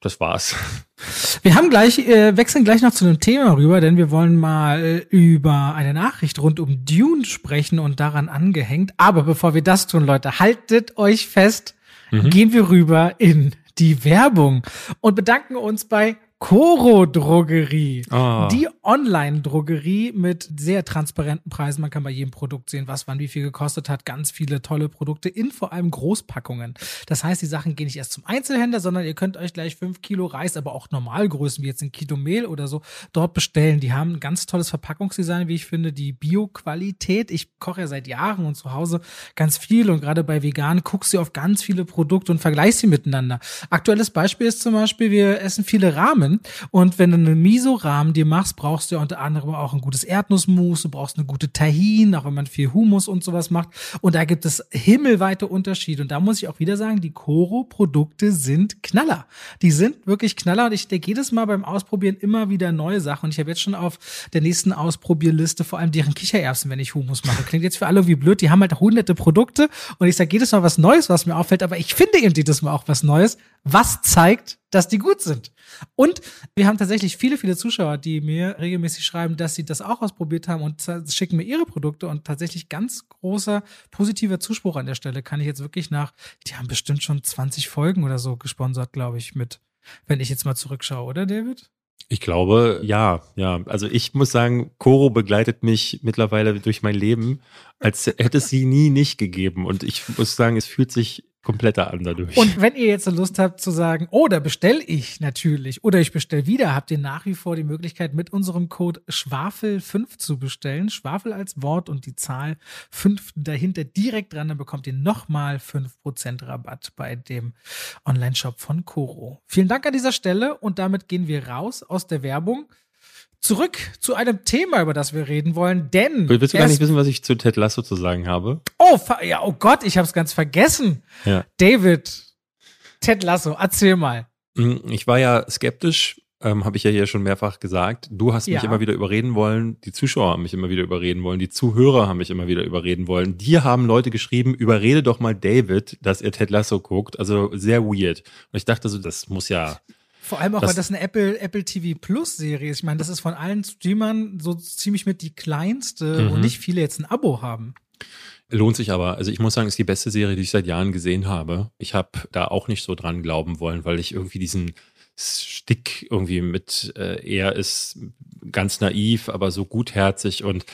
das war's. <laughs> Wir haben gleich, äh, wechseln gleich noch zu einem Thema rüber, denn wir wollen mal äh, über eine Nachricht rund um Dune sprechen und daran angehängt. Aber bevor wir das tun, Leute, haltet euch fest, mhm. gehen wir rüber in die Werbung und bedanken uns bei Coro Drogerie. Oh. Die Online-Drogerie mit sehr transparenten Preisen. Man kann bei jedem Produkt sehen, was wann wie viel gekostet hat. Ganz viele tolle Produkte in vor allem Großpackungen. Das heißt, die Sachen gehen nicht erst zum Einzelhändler, sondern ihr könnt euch gleich fünf Kilo Reis, aber auch Normalgrößen wie jetzt ein Kilo Mehl oder so dort bestellen. Die haben ein ganz tolles Verpackungsdesign, wie ich finde, die Bio-Qualität. Ich koche ja seit Jahren und zu Hause ganz viel und gerade bei vegan guckst du auf ganz viele Produkte und vergleichst sie miteinander. Aktuelles Beispiel ist zum Beispiel, wir essen viele Rahmen Rahmen. Und wenn du einen Miso-Rahmen dir machst, brauchst du ja unter anderem auch ein gutes Erdnussmus, du brauchst eine gute Tahin, auch wenn man viel Humus und sowas macht. Und da gibt es himmelweite Unterschiede. Und da muss ich auch wieder sagen, die Koro-Produkte sind Knaller. Die sind wirklich Knaller. Und ich denke jedes Mal beim Ausprobieren immer wieder neue Sachen. Und ich habe jetzt schon auf der nächsten Ausprobierliste vor allem deren Kichererbsen, wenn ich Humus mache. Klingt jetzt für alle wie blöd. Die haben halt hunderte Produkte. Und ich sage jedes Mal was Neues, was mir auffällt. Aber ich finde eben jedes Mal auch was Neues, was zeigt, dass die gut sind. Und wir haben tatsächlich viele, viele Zuschauer, die mir regelmäßig schreiben, dass sie das auch ausprobiert haben und schicken mir ihre Produkte und tatsächlich ganz großer positiver Zuspruch an der Stelle kann ich jetzt wirklich nach, die haben bestimmt schon 20 Folgen oder so gesponsert, glaube ich, mit, wenn ich jetzt mal zurückschaue, oder David? Ich glaube, ja, ja. Also ich muss sagen, Coro begleitet mich mittlerweile durch mein Leben, als hätte es sie nie nicht gegeben. Und ich muss sagen, es fühlt sich kompletter an dadurch. Und wenn ihr jetzt Lust habt zu sagen, oh, da bestelle ich natürlich oder ich bestelle wieder, habt ihr nach wie vor die Möglichkeit, mit unserem Code Schwafel5 zu bestellen. Schwafel als Wort und die Zahl 5 dahinter direkt dran, dann bekommt ihr nochmal 5% Rabatt bei dem Online-Shop von Coro. Vielen Dank an dieser Stelle und damit gehen wir raus aus der Werbung zurück zu einem Thema, über das wir reden wollen, denn. Willst du gar nicht wissen, was ich zu Ted Lasso zu sagen habe? Oh, ja, oh Gott, ich habe es ganz vergessen. Ja. David, Ted Lasso, erzähl mal. Hm, ich war ja skeptisch, ähm, habe ich ja hier schon mehrfach gesagt. Du hast ja. mich immer wieder überreden wollen, die Zuschauer haben mich immer wieder überreden wollen, die Zuhörer haben mich immer wieder überreden wollen. Dir haben Leute geschrieben, überrede doch mal David, dass er Ted Lasso guckt. Also sehr weird. Und ich dachte so, das muss ja vor allem auch, das, weil das eine Apple, Apple TV Plus Serie ist. Ich meine, das ist von allen Streamern so ziemlich mit die kleinste, mhm. wo nicht viele jetzt ein Abo haben. Lohnt sich aber. Also ich muss sagen, ist die beste Serie, die ich seit Jahren gesehen habe. Ich habe da auch nicht so dran glauben wollen, weil ich irgendwie diesen Stick irgendwie mit, äh, er ist ganz naiv, aber so gutherzig und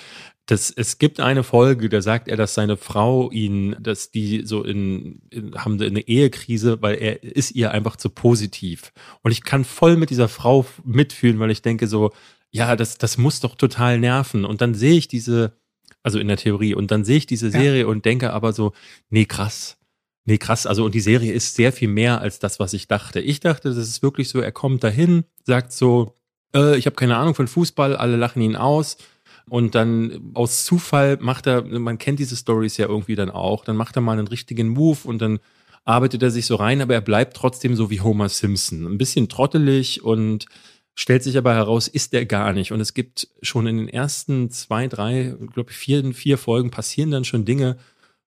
das, es gibt eine Folge, da sagt er, dass seine Frau ihn, dass die so in, in haben eine Ehekrise, weil er ist ihr einfach zu positiv. Und ich kann voll mit dieser Frau mitfühlen, weil ich denke so, ja, das, das muss doch total nerven. Und dann sehe ich diese, also in der Theorie, und dann sehe ich diese Serie ja. und denke aber so, nee, krass. Nee, krass. Also, und die Serie ist sehr viel mehr als das, was ich dachte. Ich dachte, das ist wirklich so, er kommt dahin, sagt so, äh, ich habe keine Ahnung von Fußball, alle lachen ihn aus und dann aus Zufall macht er, man kennt diese Stories ja irgendwie dann auch, dann macht er mal einen richtigen Move und dann arbeitet er sich so rein, aber er bleibt trotzdem so wie Homer Simpson. Ein bisschen trottelig und stellt sich aber heraus, ist er gar nicht. Und es gibt schon in den ersten zwei, drei, glaube ich, vier, vier Folgen passieren dann schon Dinge,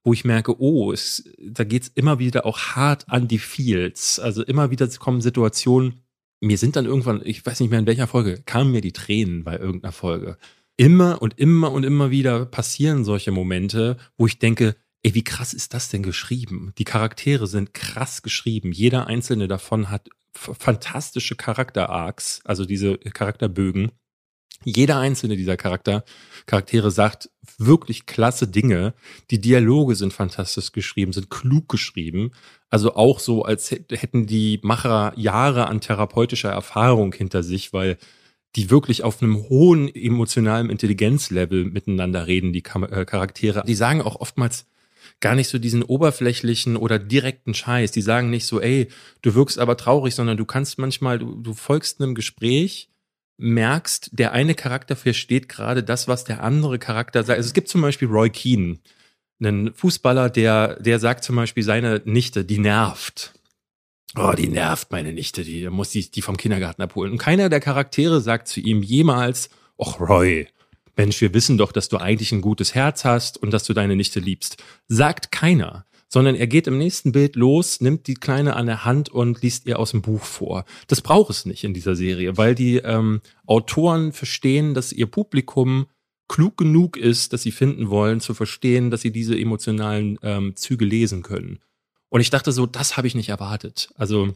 wo ich merke, oh, es, da geht's immer wieder auch hart an die Fields. Also immer wieder kommen Situationen, mir sind dann irgendwann, ich weiß nicht mehr in welcher Folge, kamen mir die Tränen bei irgendeiner Folge immer und immer und immer wieder passieren solche Momente, wo ich denke, ey, wie krass ist das denn geschrieben? Die Charaktere sind krass geschrieben. Jeder einzelne davon hat fantastische Charakter-Arcs, also diese Charakterbögen. Jeder einzelne dieser Charakter, Charaktere sagt wirklich klasse Dinge. Die Dialoge sind fantastisch geschrieben, sind klug geschrieben. Also auch so, als hätten die Macher Jahre an therapeutischer Erfahrung hinter sich, weil die wirklich auf einem hohen emotionalen Intelligenzlevel miteinander reden, die äh, Charaktere. Die sagen auch oftmals gar nicht so diesen oberflächlichen oder direkten Scheiß. Die sagen nicht so, ey, du wirkst aber traurig, sondern du kannst manchmal, du, du folgst einem Gespräch, merkst, der eine Charakter versteht gerade das, was der andere Charakter sagt. Also es gibt zum Beispiel Roy Keane, einen Fußballer, der, der sagt zum Beispiel seine Nichte, die nervt. Oh, die nervt meine Nichte, die muss die, die vom Kindergarten abholen. Und keiner der Charaktere sagt zu ihm jemals, ach Roy, Mensch, wir wissen doch, dass du eigentlich ein gutes Herz hast und dass du deine Nichte liebst. Sagt keiner, sondern er geht im nächsten Bild los, nimmt die Kleine an der Hand und liest ihr aus dem Buch vor. Das braucht es nicht in dieser Serie, weil die ähm, Autoren verstehen, dass ihr Publikum klug genug ist, dass sie finden wollen, zu verstehen, dass sie diese emotionalen ähm, Züge lesen können. Und ich dachte so, das habe ich nicht erwartet. Also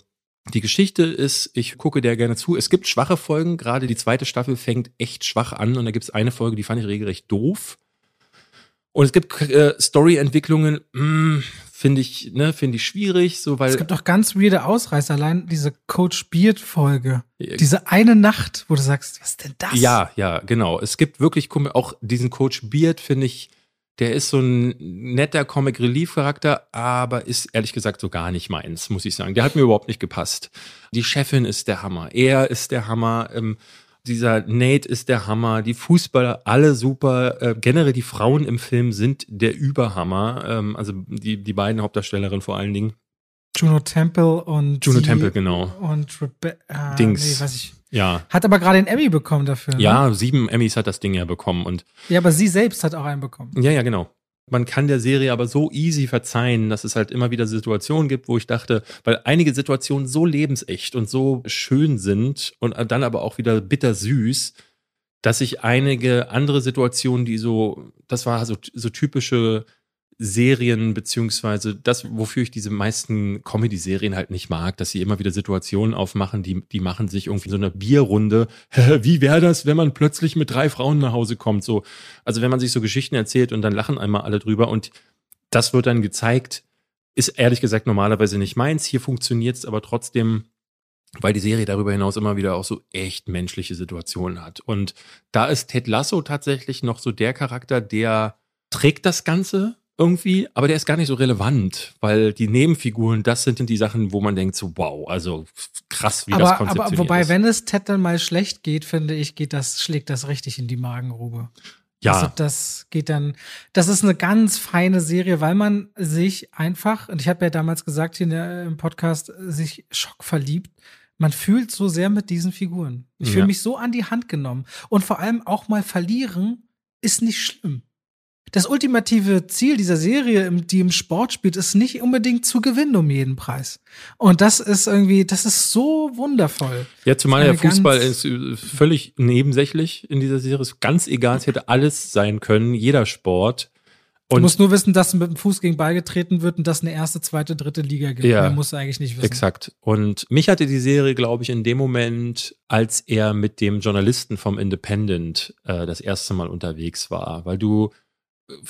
die Geschichte ist, ich gucke der gerne zu. Es gibt schwache Folgen, gerade die zweite Staffel fängt echt schwach an und da gibt es eine Folge, die fand ich regelrecht doof. Und es gibt äh, Story-Entwicklungen, mm, finde ich, ne, finde ich schwierig, so weil. Es gibt auch ganz weirde Ausreißer, allein diese Coach Beard-Folge. Diese eine Nacht, wo du sagst, was ist denn das? Ja, ja, genau. Es gibt wirklich auch diesen Coach Beard, finde ich, der ist so ein netter Comic Relief Charakter, aber ist ehrlich gesagt so gar nicht meins, muss ich sagen. Der hat mir überhaupt nicht gepasst. Die Chefin ist der Hammer. Er ist der Hammer. Ähm, dieser Nate ist der Hammer. Die Fußballer, alle super. Äh, generell die Frauen im Film sind der Überhammer. Ähm, also die, die beiden Hauptdarstellerinnen vor allen Dingen. Juno Temple und Juno Temple, genau. Und Rebe äh, Dings. Nee, weiß ich. Ja. Hat aber gerade einen Emmy bekommen dafür. Ne? Ja, sieben Emmys hat das Ding ja bekommen und. Ja, aber sie selbst hat auch einen bekommen. Ja, ja, genau. Man kann der Serie aber so easy verzeihen, dass es halt immer wieder Situationen gibt, wo ich dachte, weil einige Situationen so lebensecht und so schön sind und dann aber auch wieder bittersüß, dass ich einige andere Situationen, die so, das war so, so typische Serien, beziehungsweise das, wofür ich diese meisten Comedy-Serien halt nicht mag, dass sie immer wieder Situationen aufmachen, die, die machen sich irgendwie so eine Bierrunde. <laughs> Wie wäre das, wenn man plötzlich mit drei Frauen nach Hause kommt? So, also wenn man sich so Geschichten erzählt und dann lachen einmal alle drüber und das wird dann gezeigt, ist ehrlich gesagt normalerweise nicht meins. Hier funktioniert es aber trotzdem, weil die Serie darüber hinaus immer wieder auch so echt menschliche Situationen hat. Und da ist Ted Lasso tatsächlich noch so der Charakter, der trägt das Ganze irgendwie, aber der ist gar nicht so relevant, weil die Nebenfiguren, das sind die Sachen, wo man denkt so, wow, also krass, wie aber, das konzeptioniert aber wobei, ist. wenn es Ted dann mal schlecht geht, finde ich, geht das, schlägt das richtig in die Magengrube. Ja. Also das geht dann, das ist eine ganz feine Serie, weil man sich einfach, und ich habe ja damals gesagt hier der, im Podcast, sich schockverliebt. Man fühlt so sehr mit diesen Figuren. Ich fühle Ja. mich so an die Hand genommen. Und vor allem auch mal verlieren ist nicht schlimm. Das ultimative Ziel dieser Serie, die im Sport spielt, ist nicht unbedingt zu gewinnen um jeden Preis. Und das ist irgendwie, das ist so wundervoll. Ja, zumal der Fußball ist äh, völlig nebensächlich in dieser Serie. Ist ganz egal, es hätte alles sein können, jeder Sport. Du Und musst nur wissen, dass mit dem Fuß gegen Ball getreten wird und dass eine erste, zweite, dritte Liga gibt. Ja. Musst du eigentlich nicht wissen. Exakt. Und mich hatte die Serie, glaube ich, in dem Moment, als er mit dem Journalisten vom Independent äh, das erste Mal unterwegs war, weil du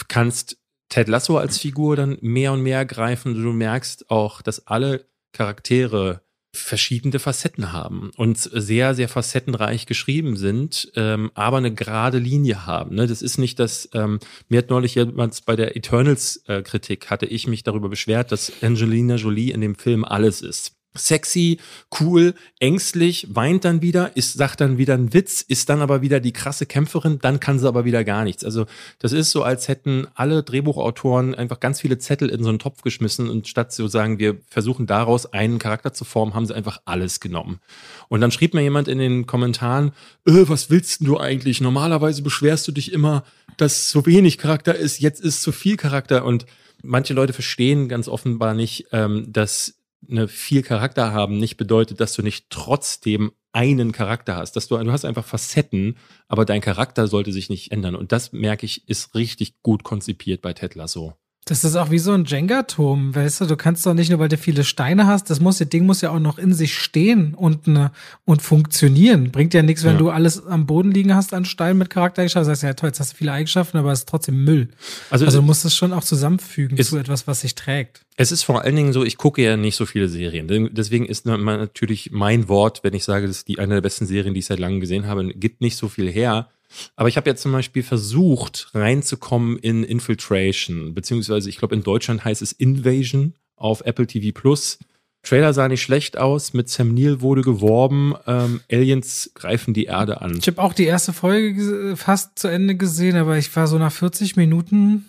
kannst Ted Lasso als Figur dann mehr und mehr greifen. Du merkst auch, dass alle Charaktere verschiedene Facetten haben und sehr, sehr facettenreich geschrieben sind, ähm, aber eine gerade Linie haben. Ne? Das ist nicht das, ähm, mir hat neulich jemand bei der Eternals-Kritik, hatte ich mich darüber beschwert, dass Angelina Jolie in dem Film alles ist. Sexy, cool, ängstlich, weint dann wieder, ist, sagt dann wieder einen Witz, ist dann aber wieder die krasse Kämpferin, dann kann sie aber wieder gar nichts. Also das ist so, als hätten alle Drehbuchautoren einfach ganz viele Zettel in so einen Topf geschmissen und statt zu sagen, wir versuchen daraus einen Charakter zu formen, haben sie einfach alles genommen. Und dann schrieb mir jemand in den Kommentaren, äh, was willst du eigentlich? Normalerweise beschwerst du dich immer, dass so wenig Charakter ist, jetzt ist zu viel Charakter. Und manche Leute verstehen ganz offenbar nicht, ähm, dass eine viel Charakter haben nicht bedeutet, dass du nicht trotzdem einen Charakter hast. Dass du, du hast einfach Facetten, aber dein Charakter sollte sich nicht ändern. Und das merke ich, ist richtig gut konzipiert bei Ted Lasso. Das ist auch wie so ein Jenga-Turm, weißt du? Du kannst doch nicht nur, weil du viele Steine hast, das muss, das Ding muss ja auch noch in sich stehen und, ne, und funktionieren. Bringt ja nichts, wenn ja. du alles am Boden liegen hast an Steinen mit Charaktereigenschaften. Das heißt ja toll, jetzt hast du viele Eigenschaften, aber es ist trotzdem Müll. Also, also du musst es schon auch zusammenfügen zu etwas, was sich trägt. Es ist vor allen Dingen so, ich gucke ja nicht so viele Serien. Deswegen ist natürlich mein Wort, wenn ich sage, das ist die eine der besten Serien, die ich seit langem gesehen habe, gibt nicht so viel her. Aber ich habe ja zum Beispiel versucht, reinzukommen in Infiltration, beziehungsweise ich glaube in Deutschland heißt es Invasion auf Apple TV Plus. Trailer sah nicht schlecht aus, mit Sam Neill wurde geworben, ähm, Aliens greifen die Erde an. Ich habe auch die erste Folge fast zu Ende gesehen, aber ich war so nach 40 Minuten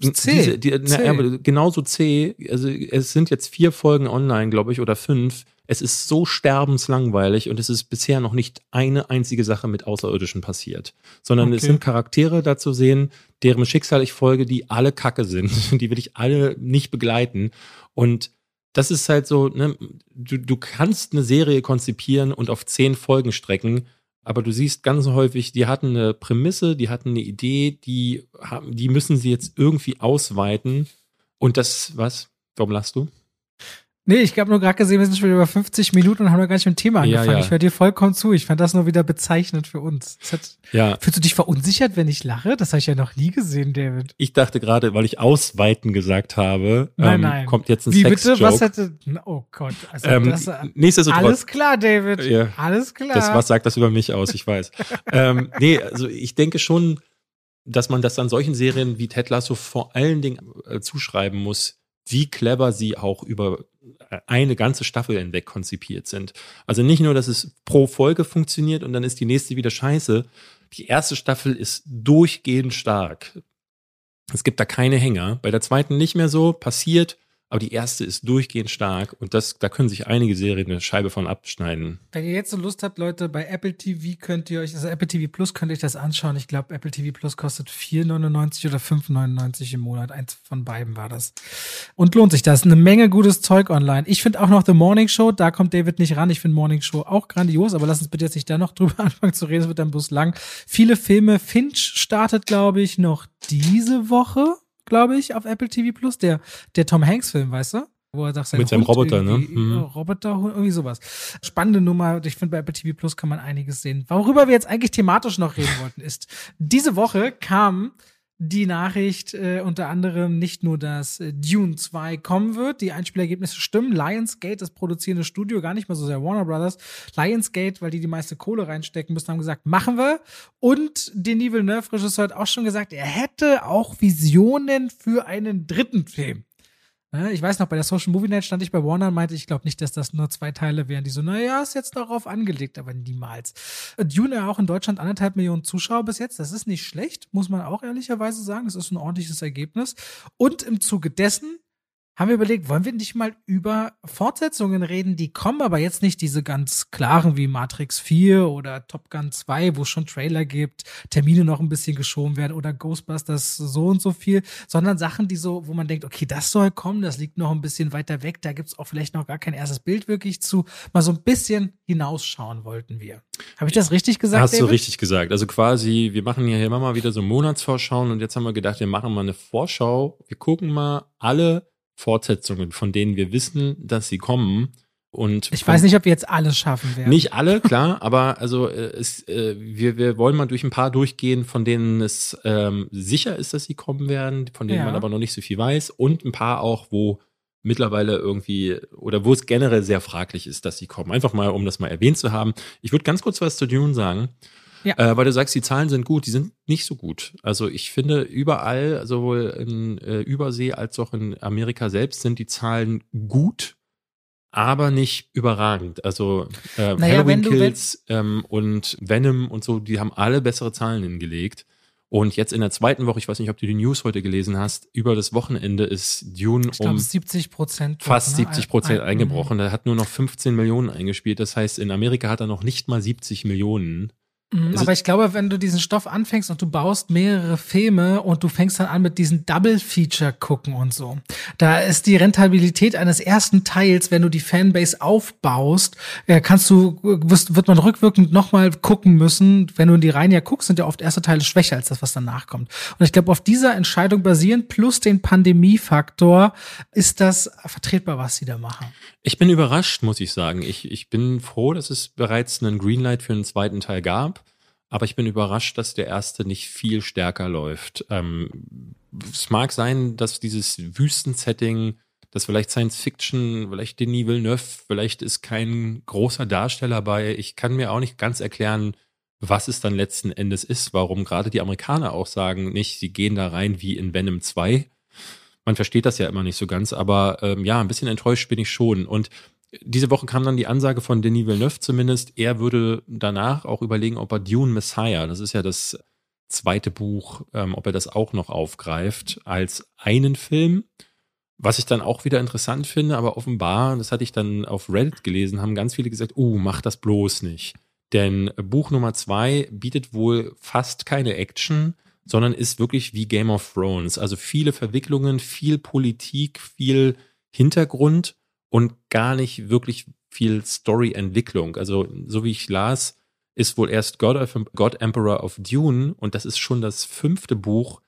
C. Diese, die, C. Na, aber genauso C. Also es sind jetzt vier Folgen online, glaube ich, oder fünf. Es ist so sterbenslangweilig und es ist bisher noch nicht eine einzige Sache mit Außerirdischen passiert, sondern okay. es sind Charaktere da zu sehen, deren Schicksal ich folge, die alle Kacke sind, <laughs> die will ich alle nicht begleiten und das ist halt so, ne, du, du kannst eine Serie konzipieren und auf zehn Folgen strecken, aber du siehst ganz häufig, die hatten eine Prämisse, die hatten eine Idee, die, haben, die müssen sie jetzt irgendwie ausweiten. Und das, was? Warum lachst du? Nee, ich habe nur gerade gesehen, wir sind schon über 50 Minuten und haben noch gar nicht mit dem Thema angefangen. Ja, ja. Ich höre dir vollkommen zu. Ich fand das nur wieder bezeichnend für uns. Hat, ja. Fühlst du dich verunsichert, wenn ich lache? Das habe ich ja noch nie gesehen, David. Ich dachte gerade, weil ich ausweiten gesagt habe, nein, ähm, nein. kommt jetzt ein Wie Sex bitte? Was hätte? Oh Gott. Also ähm, das, nichtsdestotrotz. Alles klar, David. Ja, alles klar. Das, was sagt das über mich aus? Ich weiß. <laughs> ähm, nee, also ich denke schon, dass man das an solchen Serien wie Ted Lasso vor allen Dingen äh, zuschreiben muss, wie clever sie auch über eine ganze Staffel hinweg konzipiert sind. Also nicht nur, dass es pro Folge funktioniert und dann ist die nächste wieder scheiße. Die erste Staffel ist durchgehend stark. Es gibt da keine Hänger. Bei der zweiten nicht mehr so, passiert, aber die erste ist durchgehend stark und das, da können sich einige Serien eine Scheibe von abschneiden. Wenn ihr jetzt so Lust habt, Leute, bei Apple TV könnt ihr euch, also Apple TV Plus könnt ihr euch das anschauen. Ich glaube, Apple TV Plus kostet 4,99 oder 5,99 im Monat. Eins von beiden war das. Und lohnt sich das. Eine Menge gutes Zeug online. Ich finde auch noch The Morning Show, da kommt David nicht ran. Ich finde Morning Show auch grandios, aber lass uns bitte jetzt nicht da noch <laughs> drüber anfangen zu reden, es wird dann bloß lang. Viele Filme. Finch startet, glaube ich, noch diese Woche glaube ich, auf Apple TV Plus, der, der Tom Hanks-Film, weißt du? Wo er sagt, sein Mit seinem Roboter, ne? Mhm. Roboter, irgendwie sowas. Spannende Nummer. Ich finde, bei Apple TV Plus kann man einiges sehen. Worüber wir jetzt eigentlich thematisch noch reden wollten, ist, diese Woche kam die Nachricht äh, unter anderem nicht nur, dass äh, Dune 2 kommen wird, die Einspielergebnisse stimmen. Lionsgate, das produzierende Studio, gar nicht mal so sehr Warner Brothers. Lionsgate, weil die die meiste Kohle reinstecken müssen, haben gesagt, machen wir. Und Denis Villeneuve, Regisseur, hat auch schon gesagt, er hätte auch Visionen für einen dritten Film. Ich weiß noch, bei der Social Movie Night stand ich bei Warner und meinte, ich glaube nicht, dass das nur zwei Teile wären. Die so, naja, ist jetzt darauf angelegt, aber niemals. Dune ja auch in Deutschland anderthalb Millionen Zuschauer bis jetzt. Das ist nicht schlecht, muss man auch ehrlicherweise sagen. Das ist ein ordentliches Ergebnis. Und im Zuge dessen haben wir überlegt, wollen wir nicht mal über Fortsetzungen reden, die kommen, aber jetzt nicht diese ganz klaren wie Matrix 4 oder Top Gun 2, wo es schon Trailer gibt, Termine noch ein bisschen geschoben werden oder Ghostbusters so und so viel, sondern Sachen, die so, wo man denkt, okay, das soll kommen, das liegt noch ein bisschen weiter weg, da gibt's auch vielleicht noch gar kein erstes Bild wirklich zu. Mal so ein bisschen hinausschauen wollten wir. Habe ich das richtig gesagt? Hast David? du richtig gesagt. Also quasi, wir machen ja hier immer mal wieder so Monatsvorschauen und jetzt haben wir gedacht, wir machen mal eine Vorschau. Wir gucken mal alle Fortsetzungen, von denen wir wissen, dass sie kommen. Und ich weiß nicht, ob wir jetzt alles schaffen werden. Nicht alle, klar, <laughs> aber also äh, es, äh, wir, wir wollen mal durch ein paar durchgehen, von denen es ähm, sicher ist, dass sie kommen werden, von denen ja. man aber noch nicht so viel weiß und ein paar auch, wo mittlerweile irgendwie oder wo es generell sehr fraglich ist, dass sie kommen. Einfach mal, um das mal erwähnt zu haben. Ich würde ganz kurz was zu Dune sagen. Ja. Äh, weil du sagst, die Zahlen sind gut, die sind nicht so gut. Also ich finde überall, sowohl in äh, Übersee als auch in Amerika selbst, sind die Zahlen gut, aber nicht überragend. Also äh, naja, Halloween Kills ähm, und Venom und so, die haben alle bessere Zahlen hingelegt. Und jetzt in der zweiten Woche, ich weiß nicht, ob du die News heute gelesen hast, über das Wochenende ist Dune ich glaub, um 70 Prozent fast ne? 70 Prozent eingebrochen. Er hat nur noch 15 Millionen eingespielt. Das heißt, in Amerika hat er noch nicht mal 70 Millionen Mhm, aber ich glaube, wenn du diesen Stoff anfängst und du baust mehrere Filme und du fängst dann an mit diesen Double-Feature gucken und so, da ist die Rentabilität eines ersten Teils, wenn du die Fanbase aufbaust, äh, kannst du, wirst, wird man rückwirkend nochmal gucken müssen. Wenn du in die Reihen ja guckst, sind ja oft erste Teile schwächer als das, was danach kommt. Und ich glaube, auf dieser Entscheidung basierend plus den Pandemiefaktor ist das vertretbar, was sie da machen. Ich bin überrascht, muss ich sagen. Ich, ich bin froh, dass es bereits einen Greenlight für einen zweiten Teil gab. Aber ich bin überrascht, dass der erste nicht viel stärker läuft. Ähm, es mag sein, dass dieses Wüstensetting, das vielleicht Science Fiction, vielleicht Denis Villeneuve, vielleicht ist kein großer Darsteller bei. Ich kann mir auch nicht ganz erklären, was es dann letzten Endes ist, warum gerade die Amerikaner auch sagen, nicht, sie gehen da rein wie in Venom 2. Man versteht das ja immer nicht so ganz, aber ähm, ja, ein bisschen enttäuscht bin ich schon. Und diese Woche kam dann die Ansage von Denis Villeneuve zumindest, er würde danach auch überlegen, ob er Dune Messiah, das ist ja das zweite Buch, ähm, ob er das auch noch aufgreift als einen Film. Was ich dann auch wieder interessant finde, aber offenbar, das hatte ich dann auf Reddit gelesen, haben ganz viele gesagt, oh, mach das bloß nicht. Denn Buch Nummer zwei bietet wohl fast keine Action, sondern ist wirklich wie Game of Thrones. Also viele Verwicklungen, viel Politik, viel Hintergrund und gar nicht wirklich viel Story-Entwicklung. Also, so wie ich las, ist wohl erst God, of, God Emperor of Dune und das ist schon das fünfte Buch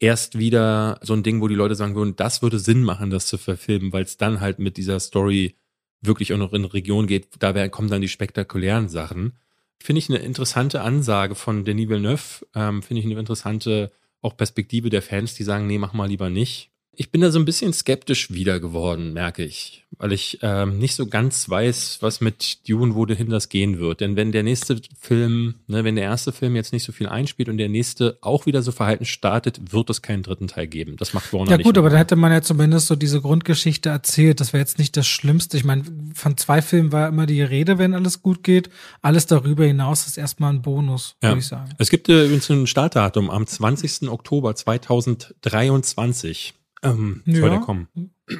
erst wieder so ein Ding, wo die Leute sagen würden, das würde Sinn machen, das zu verfilmen, weil es dann halt mit dieser Story wirklich auch noch in Region geht. Da kommen dann die spektakulären Sachen. Finde ich eine interessante Ansage von Denis Villeneuve. Ähm, Finde ich eine interessante auch Perspektive der Fans, die sagen, nee, mach mal lieber nicht. Ich bin da so ein bisschen skeptisch wieder geworden, merke ich, weil ich ähm, nicht so ganz weiß, was mit Dune, wohin das gehen wird. Denn wenn der nächste Film, ne, wenn der erste Film jetzt nicht so viel einspielt und der nächste auch wieder so verhalten startet, wird es keinen dritten Teil geben. Das macht Warner ja, nicht. Ja gut, aber da hätte man ja zumindest so diese Grundgeschichte erzählt. Das wäre jetzt nicht das Schlimmste. Ich meine, von zwei Filmen war immer die Rede, wenn alles gut geht. Alles darüber hinaus ist erstmal ein Bonus, ja. würde ich sagen. Es gibt äh, übrigens ein Startdatum am 20. Oktober 2023. Ähm, ja. soll der kommen.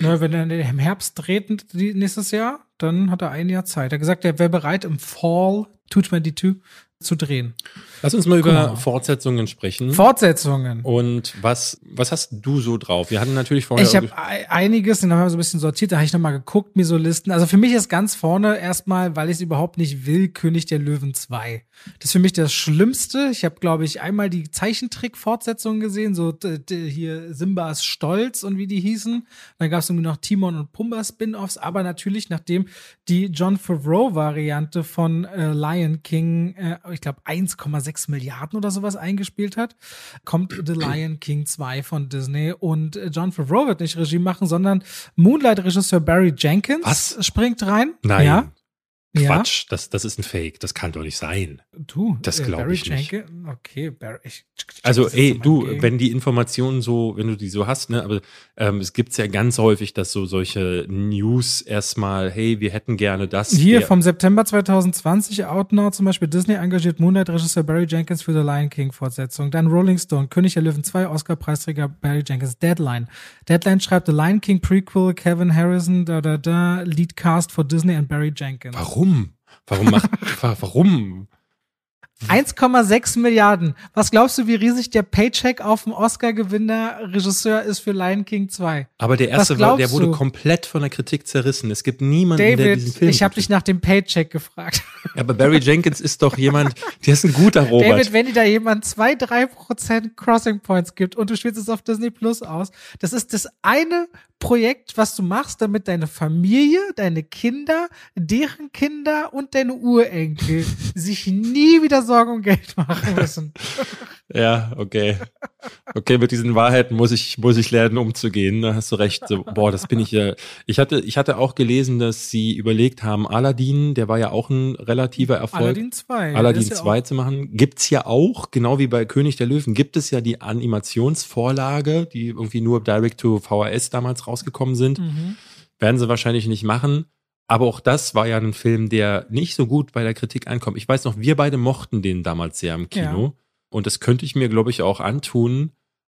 Na, wenn er im Herbst dreht nächstes Jahr, dann hat er ein Jahr Zeit. Er hat gesagt, er wäre bereit im Fall 222 zu drehen. Lass uns mal über Fortsetzungen sprechen. Fortsetzungen. Und was, was hast du so drauf? Wir hatten natürlich vorher. Ich habe einiges, dann haben wir so ein bisschen sortiert, da habe ich nochmal geguckt, mir so Listen. Also für mich ist ganz vorne erstmal, weil ich es überhaupt nicht will, König der Löwen 2. Das ist für mich das Schlimmste. Ich habe, glaube ich, einmal die Zeichentrick-Fortsetzungen gesehen, so hier Simbas Stolz und wie die hießen. Dann gab es irgendwie noch Timon und Pumba Spin-offs, aber natürlich, nachdem die John Favreau-Variante von äh, Lion King äh, ich glaube, 1,6 Milliarden oder sowas eingespielt hat, kommt The Lion King 2 von Disney und John Favreau wird nicht Regie machen, sondern Moonlight-Regisseur Barry Jenkins Was? springt rein. Nein. Ja. Quatsch, ja? das, das ist ein Fake, das kann doch nicht sein. Du, das äh, glaube ich nicht. Okay, Barry. Ich, also, ey, du, Game. wenn die Informationen so, wenn du die so hast, ne, aber ähm, es gibt's ja ganz häufig, dass so solche News erstmal, hey, wir hätten gerne das. Hier vom September 2020, Outnow zum Beispiel, Disney engagiert Moonlight-Regisseur Barry Jenkins für The Lion King-Fortsetzung. Dann Rolling Stone, König der Löwen 2, Oscar-Preisträger Barry Jenkins, Deadline. Deadline schreibt The Lion King Prequel, Kevin Harrison, da, da, da, Lead Cast for Disney und Barry Jenkins. Warum? Warum macht, <laughs> warum? 1,6 Milliarden. Was glaubst du, wie riesig der Paycheck auf dem Oscar-Gewinner Regisseur ist für Lion King 2? Aber der erste war, der wurde du? komplett von der Kritik zerrissen. Es gibt niemanden, David, der diesen Film. Ich habe dich nach dem Paycheck gefragt. Ja, aber Barry Jenkins ist doch jemand, der ist ein guter Robert. David, wenn dir da jemand zwei, drei Prozent Crossing Points gibt und du spielst es auf Disney Plus aus, das ist das eine Projekt, was du machst, damit deine Familie, deine Kinder, deren Kinder und deine Urenkel <laughs> sich nie wieder Sorgen um Geld machen müssen. <laughs> ja, okay. Okay, mit diesen Wahrheiten muss ich, muss ich lernen, umzugehen. Da hast du recht. So, boah, das bin ich ja. Ich hatte, ich hatte auch gelesen, dass sie überlegt haben, Aladdin, der war ja auch ein relativer Erfolg. Aladdin 2. Aladdin 2 ja zu machen. Gibt's ja auch, genau wie bei König der Löwen, gibt es ja die Animationsvorlage, die irgendwie nur direct to VHS damals rausgekommen sind. Mhm. Werden sie wahrscheinlich nicht machen. Aber auch das war ja ein Film, der nicht so gut bei der Kritik ankommt. Ich weiß noch, wir beide mochten den damals sehr im Kino. Ja. Und das könnte ich mir, glaube ich, auch antun.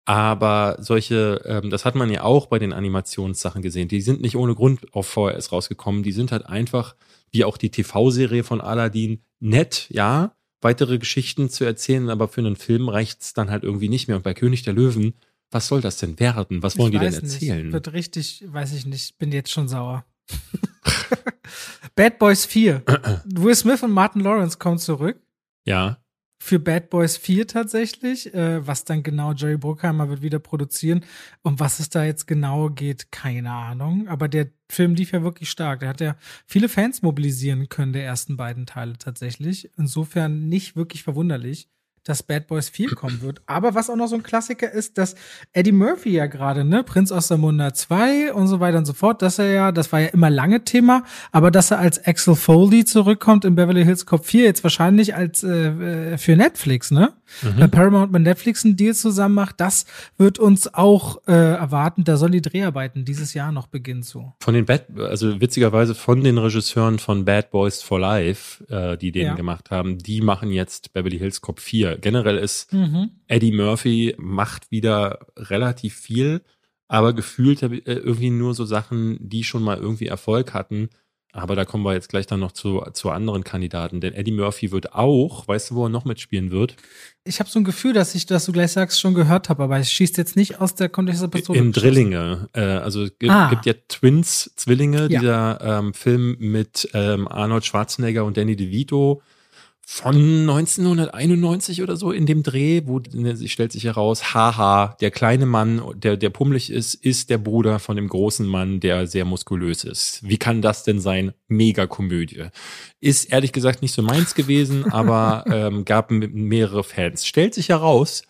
Aber solche, ähm, das hat man ja auch bei den Animationssachen gesehen. Die sind nicht ohne Grund auf VHS rausgekommen. Die sind halt einfach, wie auch die TV-Serie von Aladdin, nett, ja, weitere Geschichten zu erzählen, aber für einen Film reicht's dann halt irgendwie nicht mehr. Und bei König der Löwen, was soll das denn werden? Was wollen ich die denn weiß nicht. erzählen? Wird richtig, weiß ich nicht, bin jetzt schon sauer. <laughs> Bad Boys 4. <clears throat> Will Smith und Martin Lawrence kommen zurück. Ja. Für Bad Boys 4 tatsächlich. Äh, was dann genau Jerry Bruckheimer wird wieder produzieren. Um was es da jetzt genau geht, keine Ahnung. Aber der Film lief ja wirklich stark. Der hat ja viele Fans mobilisieren können, der ersten beiden Teile tatsächlich. Insofern nicht wirklich verwunderlich dass Bad Boys 4 kommen wird. Aber was auch noch so ein Klassiker ist, dass Eddie Murphy ja gerade, ne, Prinz aus der Munda 2 und so weiter und so fort, dass er ja, das war ja immer lange Thema, aber dass er als Axel Foley zurückkommt in Beverly Hills Cop 4, jetzt wahrscheinlich als äh, für Netflix, ne? Mhm. Wenn Paramount mit Netflix einen Deal zusammen macht, das wird uns auch äh, erwarten. Da sollen die Dreharbeiten dieses Jahr noch beginnen zu. Von den Bad, also witzigerweise von den Regisseuren von Bad Boys for Life, äh, die den ja. gemacht haben, die machen jetzt Beverly Hills Cop 4 generell ist mhm. Eddie Murphy macht wieder relativ viel, aber gefühlt äh, irgendwie nur so Sachen, die schon mal irgendwie Erfolg hatten. Aber da kommen wir jetzt gleich dann noch zu, zu anderen Kandidaten. Denn Eddie Murphy wird auch, weißt du, wo er noch mitspielen wird? Ich habe so ein Gefühl, dass ich, dass du gleich sagst, schon gehört habe, aber es schießt jetzt nicht aus der Kontext der Pistole. In Drillinge. Äh, also es gibt, ah. gibt ja Twins, Zwillinge, ja. dieser ähm, Film mit ähm, Arnold Schwarzenegger und Danny DeVito von 1991 oder so in dem Dreh, wo ne, stellt sich heraus, haha, der kleine Mann, der, der pummelig ist, ist der Bruder von dem großen Mann, der sehr muskulös ist. Wie kann das denn sein? Mega Komödie. Ist ehrlich gesagt nicht so meins gewesen, <laughs> aber ähm, gab mehrere Fans. Stellt sich heraus,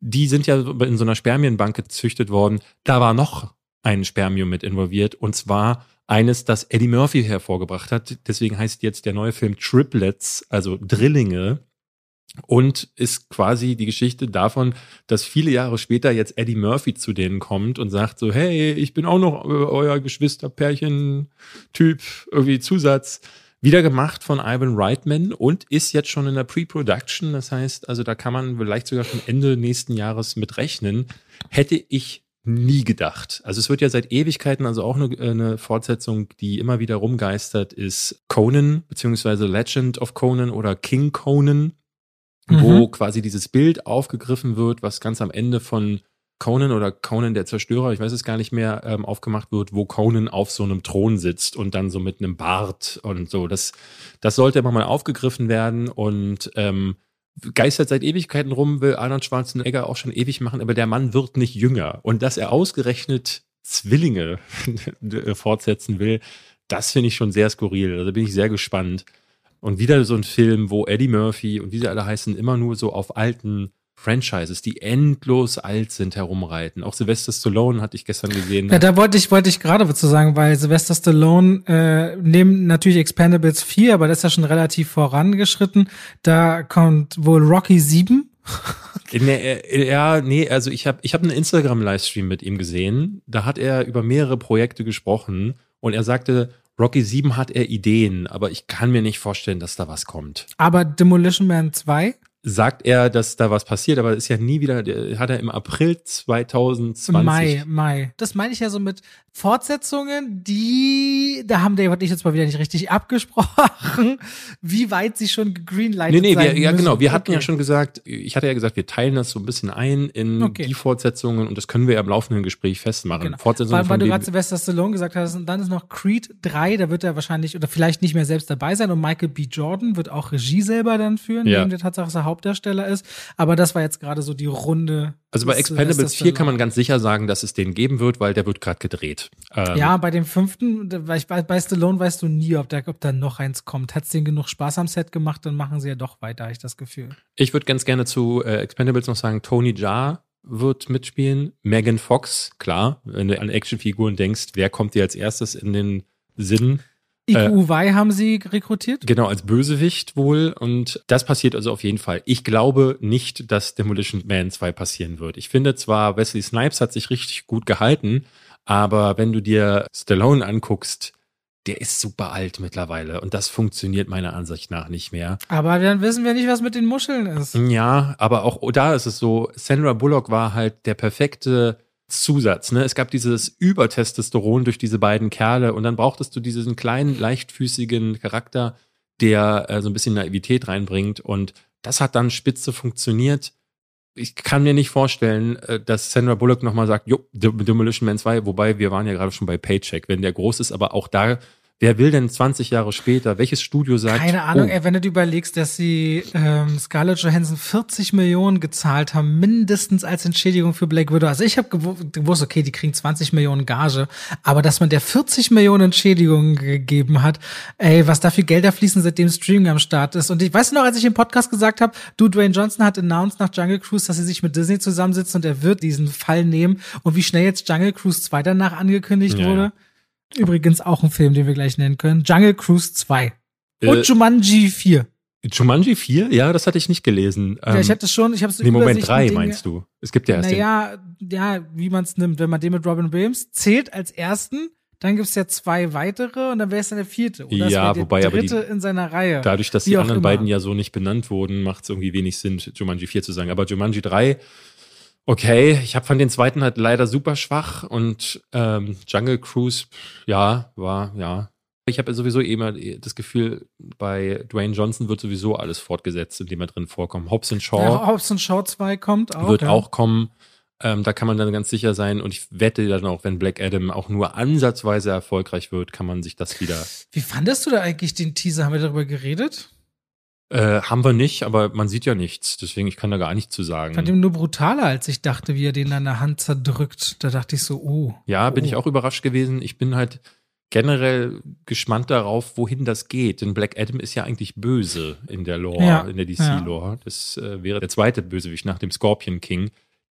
die sind ja in so einer Spermienbank gezüchtet worden. Da war noch ein Spermium mit involviert und zwar eines, das Eddie Murphy hervorgebracht hat. Deswegen heißt jetzt der neue Film Triplets, also Drillinge. Und ist quasi die Geschichte davon, dass viele Jahre später jetzt Eddie Murphy zu denen kommt und sagt so, hey, ich bin auch noch euer Geschwisterpärchen-Typ, irgendwie Zusatz. Wieder gemacht von Ivan Reitman und ist jetzt schon in der Pre-Production. Das heißt, also da kann man vielleicht sogar schon Ende nächsten Jahres mit rechnen. Hätte ich nie gedacht. Also es wird ja seit Ewigkeiten, also auch eine, eine Fortsetzung, die immer wieder rumgeistert, ist Conan, beziehungsweise Legend of Conan oder King Conan, mhm. wo quasi dieses Bild aufgegriffen wird, was ganz am Ende von Conan oder Conan der Zerstörer, ich weiß es gar nicht mehr, ähm, aufgemacht wird, wo Conan auf so einem Thron sitzt und dann so mit einem Bart und so. Das, das sollte immer mal aufgegriffen werden und ähm, geistert seit Ewigkeiten rum, will Arnold Schwarzenegger auch schon ewig machen, aber der Mann wird nicht jünger. Und dass er ausgerechnet Zwillinge <laughs> fortsetzen will, das finde ich schon sehr skurril. Also da bin ich sehr gespannt. Und wieder so ein Film, wo Eddie Murphy und wie sie alle heißen, immer nur so auf alten Franchises, die endlos alt sind, herumreiten. Auch Sylvester Stallone hatte ich gestern gesehen. Ja, da wollte ich, wollte ich gerade dazu sagen, weil Sylvester Stallone äh, neben natürlich Expendables 4, aber das ist ja schon relativ vorangeschritten. Da kommt wohl Rocky 7. <laughs> nee, ja, nee, also ich habe ich hab einen Instagram-Livestream mit ihm gesehen. Da hat er über mehrere Projekte gesprochen und er sagte, Rocky 7 hat er Ideen, aber ich kann mir nicht vorstellen, dass da was kommt. Aber Demolition Man 2? Sagt er, dass da was passiert, aber ist ja nie wieder, hat er im April 2020. Mai, Mai. Das meine ich ja so mit Fortsetzungen, die, da haben Dave und ich jetzt mal wieder nicht richtig abgesprochen, <laughs> wie weit sie schon greenlightet Nee, nee, wir, ja genau, wir hatten okay. ja schon gesagt, ich hatte ja gesagt, wir teilen das so ein bisschen ein in okay. die Fortsetzungen und das können wir ja im laufenden Gespräch festmachen. Genau. Fortsetzungen weil, weil du gerade Sylvester Stallone gesagt hast, und dann ist noch Creed 3, da wird er wahrscheinlich oder vielleicht nicht mehr selbst dabei sein und Michael B. Jordan wird auch Regie selber dann führen, ja. wegen der Tatsache, dass er Hauptdarsteller ist. Aber das war jetzt gerade so die Runde. Also bei Expendables 4 kann man ganz sicher sagen, dass es den geben wird, weil der wird gerade gedreht. Ähm, ja, bei dem fünften, bei, bei Stallone weißt du nie, ob da, ob da noch eins kommt. Hat es denen genug Spaß am Set gemacht, dann machen sie ja doch weiter, habe ich das Gefühl. Ich würde ganz gerne zu äh, Expendables noch sagen, Tony Jaa wird mitspielen. Megan Fox, klar, wenn du an Actionfiguren denkst, wer kommt dir als erstes in den Sinn? Äh, haben sie rekrutiert? Genau, als Bösewicht wohl. Und das passiert also auf jeden Fall. Ich glaube nicht, dass Demolition Man 2 passieren wird. Ich finde zwar, Wesley Snipes hat sich richtig gut gehalten, aber wenn du dir Stallone anguckst, der ist super alt mittlerweile und das funktioniert meiner Ansicht nach nicht mehr. Aber dann wissen wir nicht, was mit den Muscheln ist. Ja, aber auch da ist es so, Sandra Bullock war halt der perfekte Zusatz. Ne? Es gab dieses Übertestosteron durch diese beiden Kerle und dann brauchtest du diesen kleinen, leichtfüßigen Charakter, der äh, so ein bisschen Naivität reinbringt und das hat dann spitze funktioniert. Ich kann mir nicht vorstellen, äh, dass Sandra Bullock nochmal sagt, jo, Demolition Man 2, wobei wir waren ja gerade schon bei Paycheck, wenn der groß ist, aber auch da Wer will denn 20 Jahre später? Welches Studio sagt? Keine Ahnung, oh. ey, wenn du dir überlegst, dass sie ähm, Scarlett Johansson 40 Millionen gezahlt haben, mindestens als Entschädigung für Black Widow. Also ich habe gewusst, okay, die kriegen 20 Millionen Gage, aber dass man der 40 Millionen Entschädigung gegeben hat, ey, was da für Gelder fließen, seitdem Streaming am Start ist. Und ich weiß noch, als ich im Podcast gesagt habe, du, Dwayne Johnson hat announced nach Jungle Cruise, dass sie sich mit Disney zusammensitzen und er wird diesen Fall nehmen. Und wie schnell jetzt Jungle Cruise 2 danach angekündigt ja, wurde. Ja Übrigens auch ein Film, den wir gleich nennen können. Jungle Cruise 2. Und äh, Jumanji 4. Jumanji 4? Ja, das hatte ich nicht gelesen. Ja, ich hatte schon, ich habe es Nee, Moment 3 meinst du? Es gibt ja erst Naja, ja, wie man es nimmt. Wenn man den mit Robin Williams zählt als ersten, dann gibt es ja zwei weitere und dann wäre es dann der vierte. Oder ja, wobei der dritte aber die, in seiner Reihe. Dadurch, dass die anderen immer. beiden ja so nicht benannt wurden, macht es irgendwie wenig Sinn, Jumanji 4 zu sagen. Aber Jumanji 3 Okay, ich habe von den zweiten halt leider super schwach und ähm, Jungle Cruise, ja, war, ja. Ich habe sowieso immer das Gefühl, bei Dwayne Johnson wird sowieso alles fortgesetzt, indem er drin vorkommt. Hobbs Shaw. Ja, Hobbs Shaw 2 kommt auch. Wird ja. auch kommen. Ähm, da kann man dann ganz sicher sein. Und ich wette dann auch, wenn Black Adam auch nur ansatzweise erfolgreich wird, kann man sich das wieder. Wie fandest du da eigentlich den Teaser? Haben wir darüber geredet? Äh, haben wir nicht, aber man sieht ja nichts. Deswegen, ich kann da gar nichts zu sagen. Ich fand ihn nur brutaler, als ich dachte, wie er den an der Hand zerdrückt. Da dachte ich so, oh. Ja, bin oh. ich auch überrascht gewesen. Ich bin halt generell gespannt darauf, wohin das geht. Denn Black Adam ist ja eigentlich böse in der Lore, ja, in der DC-Lore. Ja. Das äh, wäre der zweite Bösewicht nach dem Scorpion King,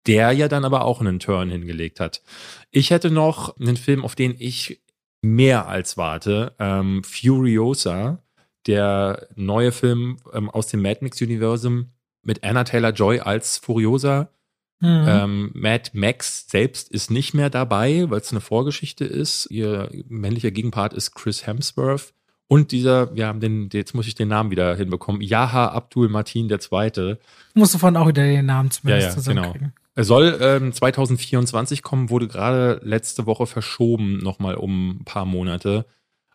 der ja dann aber auch einen Turn hingelegt hat. Ich hätte noch einen Film, auf den ich mehr als warte. Ähm, Furiosa der neue Film ähm, aus dem Mad Max-Universum mit Anna Taylor-Joy als Furiosa. Mhm. Ähm, Mad Max selbst ist nicht mehr dabei, weil es eine Vorgeschichte ist. Ihr männlicher Gegenpart ist Chris Hemsworth. Und dieser, ja, den, jetzt muss ich den Namen wieder hinbekommen, Yaha Abdul Martin II. Musst du von auch wieder den Namen zumindest ja, ja, zusammenkriegen. Genau. Er soll ähm, 2024 kommen, wurde gerade letzte Woche verschoben, nochmal um ein paar Monate.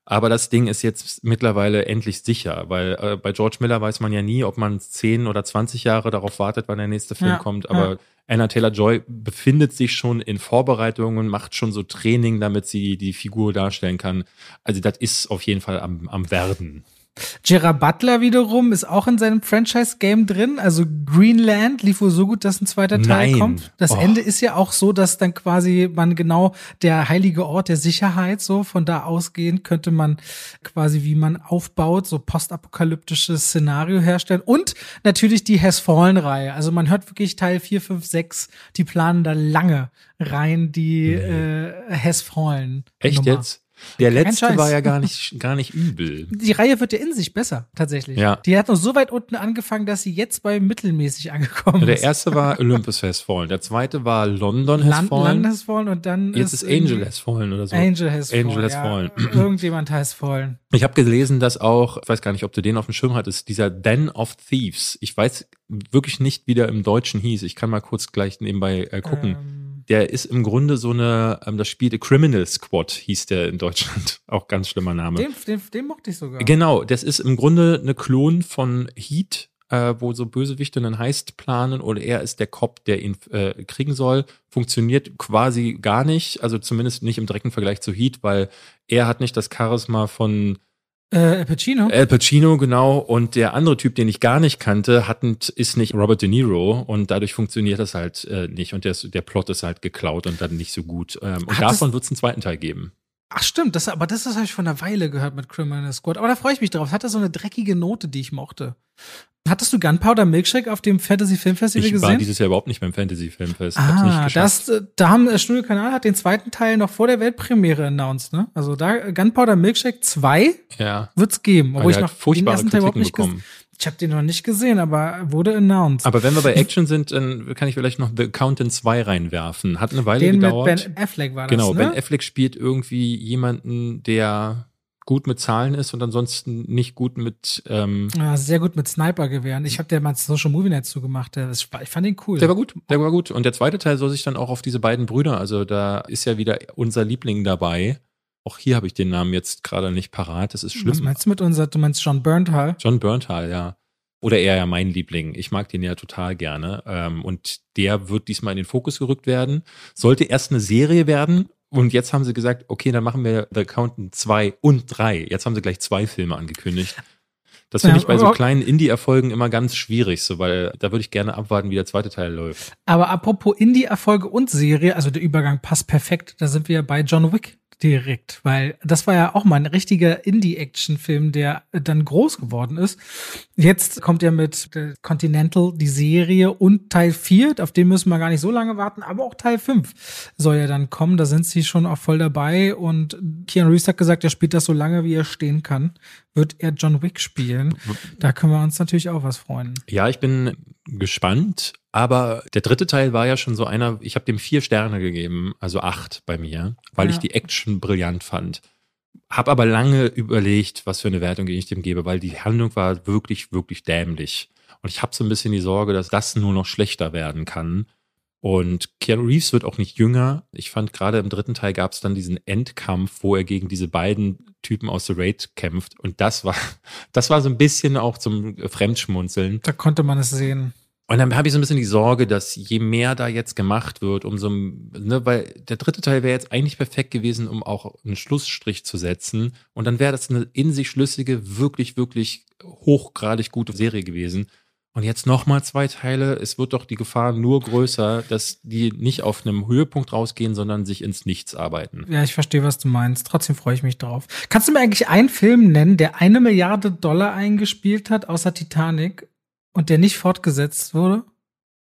Aber das Ding ist jetzt mittlerweile endlich sicher, weil äh, bei George Miller weiß man ja nie, ob man 10 oder 20 Jahre darauf wartet, wann der nächste Film ja, kommt. Aber ja. Anna Taylor Joy befindet sich schon in Vorbereitungen, macht schon so Training, damit sie die Figur darstellen kann. Also das ist auf jeden Fall am, am Werden. Gerard Butler wiederum ist auch in seinem Franchise-Game drin. Also Greenland lief wohl so gut, dass ein zweiter Teil Nein. kommt. Das oh. Ende ist ja auch so, dass dann quasi man genau der heilige Ort der Sicherheit, so von da ausgehend könnte man quasi, wie man aufbaut, so postapokalyptisches Szenario herstellen. Und natürlich die Has Fallen-Reihe. Also man hört wirklich Teil 4, 5, 6, die planen da lange rein, die nee. äh, Has Fallen. Echt jetzt? Der letzte war ja gar nicht, gar nicht übel. <laughs> Die Reihe wird ja in sich besser, tatsächlich. Ja. Die hat noch so weit unten angefangen, dass sie jetzt bei mittelmäßig angekommen ist. Der erste war <laughs> Olympus Has Fallen. Der zweite war London Has Land, Fallen. London Has Fallen und dann Jetzt ist, ist Angel Has Fallen oder so. Angel Has Angel Fallen. Has ja, Fallen. <clears throat> <clears throat> Irgendjemand has Fallen. Ich habe gelesen, dass auch, ich weiß gar nicht, ob du den auf dem Schirm hattest, dieser Den of Thieves. Ich weiß wirklich nicht, wie der im Deutschen hieß. Ich kann mal kurz gleich nebenbei äh, gucken. Ähm der ist im Grunde so eine, ähm, das Spiel The Criminal Squad hieß der in Deutschland. <laughs> Auch ganz schlimmer Name. Den, den, den mochte ich sogar. Genau, das ist im Grunde eine Klon von Heat, äh, wo so Bösewichte einen Heist planen oder er ist der Cop, der ihn äh, kriegen soll. Funktioniert quasi gar nicht, also zumindest nicht im direkten Vergleich zu Heat, weil er hat nicht das Charisma von äh, Al Pacino? Al Pacino, genau. Und der andere Typ, den ich gar nicht kannte, hat, ist nicht Robert De Niro und dadurch funktioniert das halt äh, nicht und der, der Plot ist halt geklaut und dann nicht so gut. Ähm, und davon wird es einen zweiten Teil geben. Ach stimmt, das, aber das, das habe ich vor einer Weile gehört mit Criminal Squad. Aber da freue ich mich drauf. Es hatte so eine dreckige Note, die ich mochte. Hattest du Gunpowder Milkshake auf dem Fantasy Filmfestival gesehen? Ich war dieses Jahr überhaupt nicht beim Fantasy Filmfest. Ah, das, äh, da haben der äh, Studio Kanal hat den zweiten Teil noch vor der Weltpremiere announced, ne? Also da Gunpowder Milkshake 2 ja. wird's geben, obwohl ich noch den ersten Teil überhaupt nicht bekommen. Ich habe den noch nicht gesehen, aber wurde announced. Aber wenn wir bei Action sind, dann kann ich vielleicht noch The Accountant 2 reinwerfen. Hat eine Weile den gedauert. Mit Ben Affleck war das, Genau, ne? Ben Affleck spielt irgendwie jemanden, der gut mit Zahlen ist und ansonsten nicht gut mit. Ähm ja, sehr gut mit Sniper-Gewehren. Ich habe der mal Social Movie Net zugemacht. Ich fand ihn cool. Der war gut, der war gut. Und der zweite Teil soll sich dann auch auf diese beiden Brüder, also da ist ja wieder unser Liebling dabei. Auch hier habe ich den Namen jetzt gerade nicht parat. Das ist schlimm. Was meinst du mit unser, du meinst John Berntal? John Berntal, ja. oder eher ja mein Liebling. Ich mag den ja total gerne. Ähm, und der wird diesmal in den Fokus gerückt werden. Sollte erst eine Serie werden. Und jetzt haben sie gesagt, okay, dann machen wir The Accountant 2 und 3. Jetzt haben sie gleich zwei Filme angekündigt. Das finde ja, ich bei so kleinen Indie-Erfolgen immer ganz schwierig, so, weil da würde ich gerne abwarten, wie der zweite Teil läuft. Aber apropos Indie-Erfolge und Serie, also der Übergang passt perfekt, da sind wir bei John Wick direkt, weil das war ja auch mal ein richtiger Indie-Action-Film, der dann groß geworden ist. Jetzt kommt ja mit Continental die Serie und Teil 4, auf den müssen wir gar nicht so lange warten, aber auch Teil 5 soll ja dann kommen, da sind sie schon auch voll dabei und Keanu Reeves hat gesagt, er spielt das so lange, wie er stehen kann, wird er John Wick spielen. Da können wir uns natürlich auch was freuen. Ja, ich bin gespannt. Aber der dritte Teil war ja schon so einer, ich habe dem vier Sterne gegeben, also acht bei mir, weil ja. ich die Action brillant fand. Hab aber lange überlegt, was für eine Wertung ich dem gebe, weil die Handlung war wirklich, wirklich dämlich. Und ich habe so ein bisschen die Sorge, dass das nur noch schlechter werden kann. Und Keanu Reeves wird auch nicht jünger. Ich fand gerade im dritten Teil gab es dann diesen Endkampf, wo er gegen diese beiden Typen aus The Raid kämpft. Und das war, <laughs> das war so ein bisschen auch zum Fremdschmunzeln. Da konnte man es sehen. Und dann habe ich so ein bisschen die Sorge, dass je mehr da jetzt gemacht wird, umso, ne, weil der dritte Teil wäre jetzt eigentlich perfekt gewesen, um auch einen Schlussstrich zu setzen. Und dann wäre das eine in sich schlüssige, wirklich, wirklich hochgradig gute Serie gewesen. Und jetzt nochmal zwei Teile. Es wird doch die Gefahr nur größer, dass die nicht auf einem Höhepunkt rausgehen, sondern sich ins Nichts arbeiten. Ja, ich verstehe, was du meinst. Trotzdem freue ich mich drauf. Kannst du mir eigentlich einen Film nennen, der eine Milliarde Dollar eingespielt hat, außer Titanic? Und der nicht fortgesetzt wurde?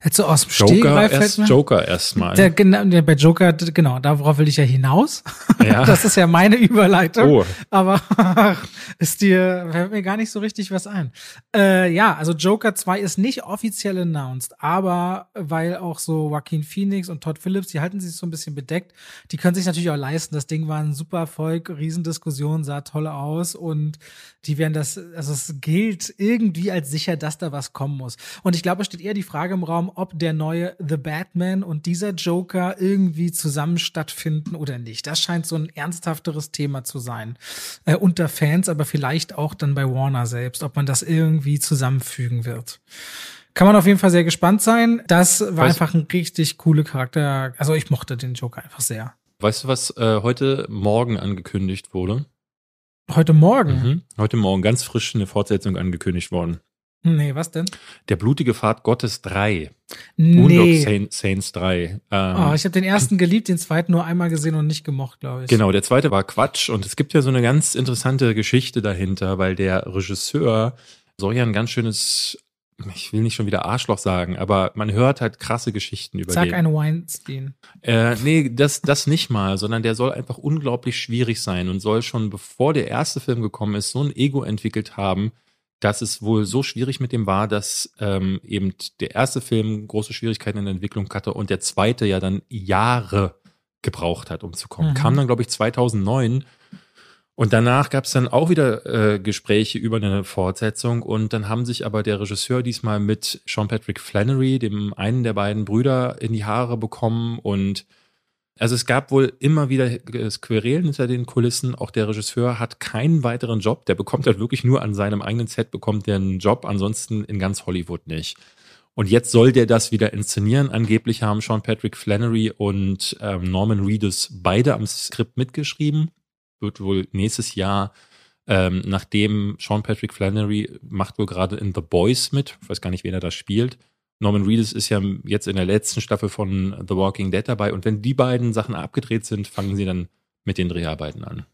Hättest du aus dem Joker erst, Joker erstmal. Der, genau, der, bei Joker, genau, darauf will ich ja hinaus. Ja. <laughs> Das ist ja meine Überleitung. Oh. Aber <laughs> ist dir, fällt mir gar nicht so richtig was ein. Äh, ja, also Joker 2 ist nicht offiziell announced, aber weil auch so Joaquin Phoenix und Todd Phillips, die halten sich so ein bisschen bedeckt, die können sich natürlich auch leisten. Das Ding war ein super Erfolg, Riesendiskussion, sah toll aus und die werden das, also es gilt irgendwie als sicher, dass da was kommen muss. Und ich glaube, es steht eher die Frage im Raum, ob der neue The Batman und dieser Joker irgendwie zusammen stattfinden oder nicht. Das scheint so ein ernsthafteres Thema zu sein. Äh, unter Fans, aber vielleicht auch dann bei Warner selbst, ob man das irgendwie zusammenfügen wird. Kann man auf jeden Fall sehr gespannt sein. Das war weißt, einfach ein richtig coole Charakter. Also ich mochte den Joker einfach sehr. Weißt du, was äh, heute Morgen angekündigt wurde? Heute Morgen? Mhm. Heute Morgen ganz frisch eine Fortsetzung angekündigt worden. Nee, was denn? Der blutige Pfad Gottes 3. Nee. Saint, Saints 3. Ähm, oh, ich habe den ersten geliebt, den zweiten nur einmal gesehen und nicht gemocht, glaube ich. Genau, der zweite war Quatsch und es gibt ja so eine ganz interessante Geschichte dahinter, weil der Regisseur soll ja ein ganz schönes ich will nicht schon wieder Arschloch sagen, aber man hört halt krasse Geschichten über Sag den. Sag eine Weinstein. Äh, nee, das, das nicht mal, sondern der soll einfach unglaublich schwierig sein und soll schon, bevor der erste Film gekommen ist, so ein Ego entwickelt haben, dass es wohl so schwierig mit dem war, dass ähm, eben der erste Film große Schwierigkeiten in der Entwicklung hatte und der zweite ja dann Jahre gebraucht hat, um zu kommen. Mhm. Kam dann, glaube ich, 2009 und danach gab es dann auch wieder äh, Gespräche über eine Fortsetzung und dann haben sich aber der Regisseur diesmal mit Sean Patrick Flannery, dem einen der beiden Brüder, in die Haare bekommen und also es gab wohl immer wieder Querelen hinter den Kulissen. Auch der Regisseur hat keinen weiteren Job. Der bekommt halt wirklich nur an seinem eigenen Set bekommt der einen Job, ansonsten in ganz Hollywood nicht. Und jetzt soll der das wieder inszenieren. Angeblich haben Sean Patrick Flannery und ähm, Norman Reedus beide am Skript mitgeschrieben. Wird wohl nächstes Jahr, ähm, nachdem Sean Patrick Flannery macht wohl gerade in The Boys mit. Ich weiß gar nicht, wen er da spielt. Norman Reedus ist ja jetzt in der letzten Staffel von The Walking Dead dabei und wenn die beiden Sachen abgedreht sind, fangen sie dann mit den Dreharbeiten an.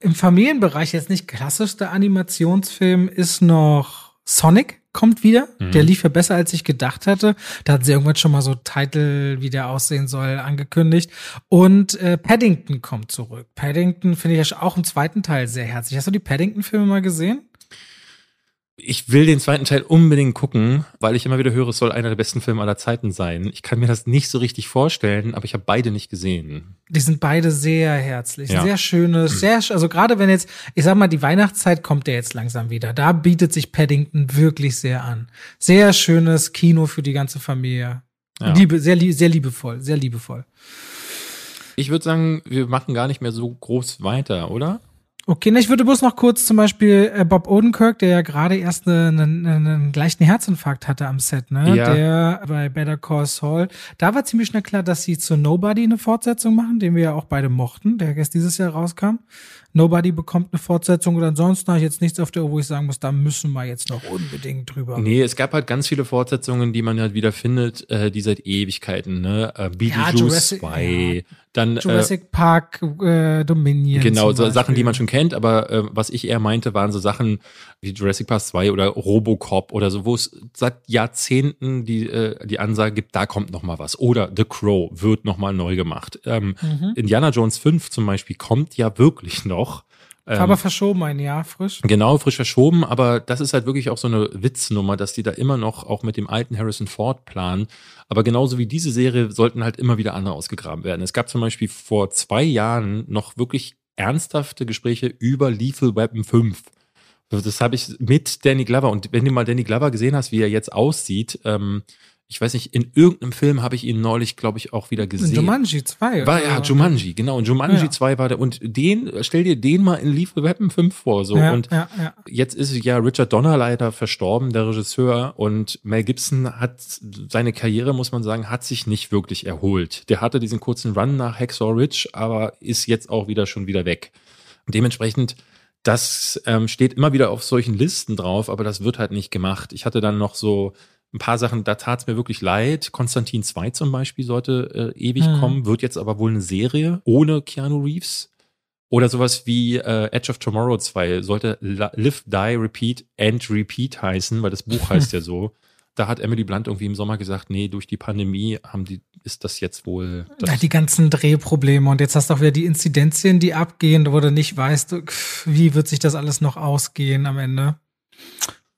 Im Familienbereich jetzt nicht klassischster Animationsfilm ist noch Sonic kommt wieder. Mhm. Der lief ja besser, als ich gedacht hatte. Da hat sie irgendwann schon mal so Titel, wie der aussehen soll, angekündigt. Und äh, Paddington kommt zurück. Paddington finde ich auch im zweiten Teil sehr herzlich. Hast du die Paddington-Filme mal gesehen? Ich will den zweiten Teil unbedingt gucken, weil ich immer wieder höre, es soll einer der besten Filme aller Zeiten sein. Ich kann mir das nicht so richtig vorstellen, aber ich habe beide nicht gesehen. Die sind beide sehr herzlich, ja. sehr schönes, sehr, also gerade wenn jetzt, ich sag mal, die Weihnachtszeit kommt ja jetzt langsam wieder. Da bietet sich Paddington wirklich sehr an. Sehr schönes Kino für die ganze Familie. Ja. Liebe, sehr, sehr liebevoll, sehr liebevoll. Ich würde sagen, wir machen gar nicht mehr so groß weiter, oder? Okay, ich würde bloß noch kurz zum Beispiel äh, Bob Odenkirk, der ja gerade erst einen, einen, einen leichten Herzinfarkt hatte am Set, ne? Ja. Der bei Better Call Saul. Da war ziemlich schnell klar, dass sie zu Nobody eine Fortsetzung machen, den wir ja auch beide mochten, der erst dieses Jahr rauskam. Nobody bekommt eine Fortsetzung oder ansonsten habe ich jetzt nichts auf der Uhr, wo ich sagen muss, da müssen wir jetzt noch unbedingt drüber. Nee, es gab halt ganz viele Fortsetzungen, die man halt wieder findet, äh, die seit Ewigkeiten, ne? Äh, Beetlejuice Jurassic- 2, ja. Dann äh, Jurassic Park, äh, Dominion. Genau, so Sachen, die man schon kennt, aber äh, was ich eher meinte, waren so Sachen wie Jurassic Park 2 oder Robocop oder so, wo es seit Jahrzehnten die, äh, die Ansage gibt, da kommt noch mal was. Oder The Crow wird noch mal neu gemacht. Ähm, Mhm. Indiana Jones 5 zum Beispiel kommt ja wirklich noch. Ähm, Aber verschoben ein Jahr, frisch. Genau, frisch verschoben, aber das ist halt wirklich auch so eine Witznummer, dass die da immer noch auch mit dem alten Harrison Ford planen. Aber genauso wie diese Serie sollten halt immer wieder andere ausgegraben werden. Es gab zum Beispiel vor zwei Jahren noch wirklich ernsthafte Gespräche über Lethal Weapon 5. Also Das habe ich mit Danny Glover. Und wenn du mal Danny Glover gesehen hast, wie er jetzt aussieht, ähm, ich weiß nicht, in irgendeinem Film habe ich ihn neulich, glaube ich, auch wieder gesehen. Jumanji 2. War ja Jumanji, genau. Und Jumanji Ja. 2 war der. Und den, stell dir den mal in Lethal Weapon 5 vor. So. ja, und ja, ja. Jetzt ist ja Richard Donner leider verstorben, der Regisseur, und Mel Gibson hat seine Karriere, muss man sagen, hat sich nicht wirklich erholt. Der hatte diesen kurzen Run nach Hacksaw Ridge, aber ist jetzt auch wieder schon wieder weg. Und dementsprechend, das ähm, steht immer wieder auf solchen Listen drauf, aber das wird halt nicht gemacht. Ich hatte dann noch so ein paar Sachen, da tat es mir wirklich leid. Konstantin 2 zum Beispiel sollte äh, ewig Mhm. kommen, wird jetzt aber wohl eine Serie ohne Keanu Reeves. Oder sowas wie äh, Edge of Tomorrow 2 sollte Live, Die, Repeat and Repeat heißen, weil das Buch <laughs> heißt ja so. Da hat Emily Blunt irgendwie im Sommer gesagt, nee, durch die Pandemie haben die, ist das jetzt wohl. Das Ja, die ganzen Drehprobleme und jetzt hast du auch wieder die Inzidenzien, die abgehen, wo du nicht weißt, wie wird sich das alles noch ausgehen am Ende.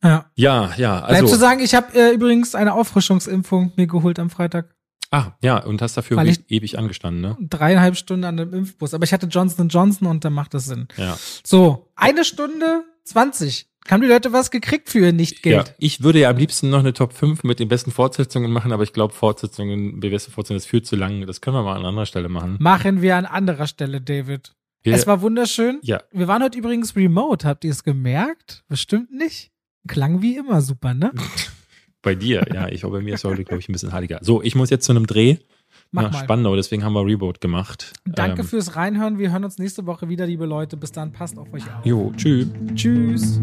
Ja. ja, ja, Bleibt zu also. sagen, ich habe äh, übrigens eine Auffrischungsimpfung mir geholt am Freitag. Ah, ja, und hast dafür ewig angestanden, ne? Dreieinhalb Stunden an einem Impfbus. Aber ich hatte Johnson Johnson und dann macht das Sinn. Ja. So, eine Stunde zwanzig. Haben die Leute was gekriegt für ihr Ja, Nicht-Geld? ich würde ja am liebsten noch eine Top 5 mit den besten Fortsetzungen machen, aber ich glaube, Fortsetzungen, BWS Fortsetzungen, das führt zu lang. Das können wir mal an anderer Stelle machen. Machen wir an anderer Stelle, David. Wir, Es war wunderschön. ja, Wir waren heute übrigens remote. Habt ihr es gemerkt? Bestimmt nicht. Klang wie immer super, ne? <laughs> bei dir, ja. Ich glaube, bei mir ist heute, glaube ich, ein bisschen heiliger. So, ich muss jetzt zu einem Dreh Mach nach mal. Spandau, deswegen haben wir Reboot gemacht. Danke Ähm, fürs Reinhören. Wir hören uns nächste Woche wieder, liebe Leute. Bis dann, passt auf euch auf. Jo, tschüss. Tschüss.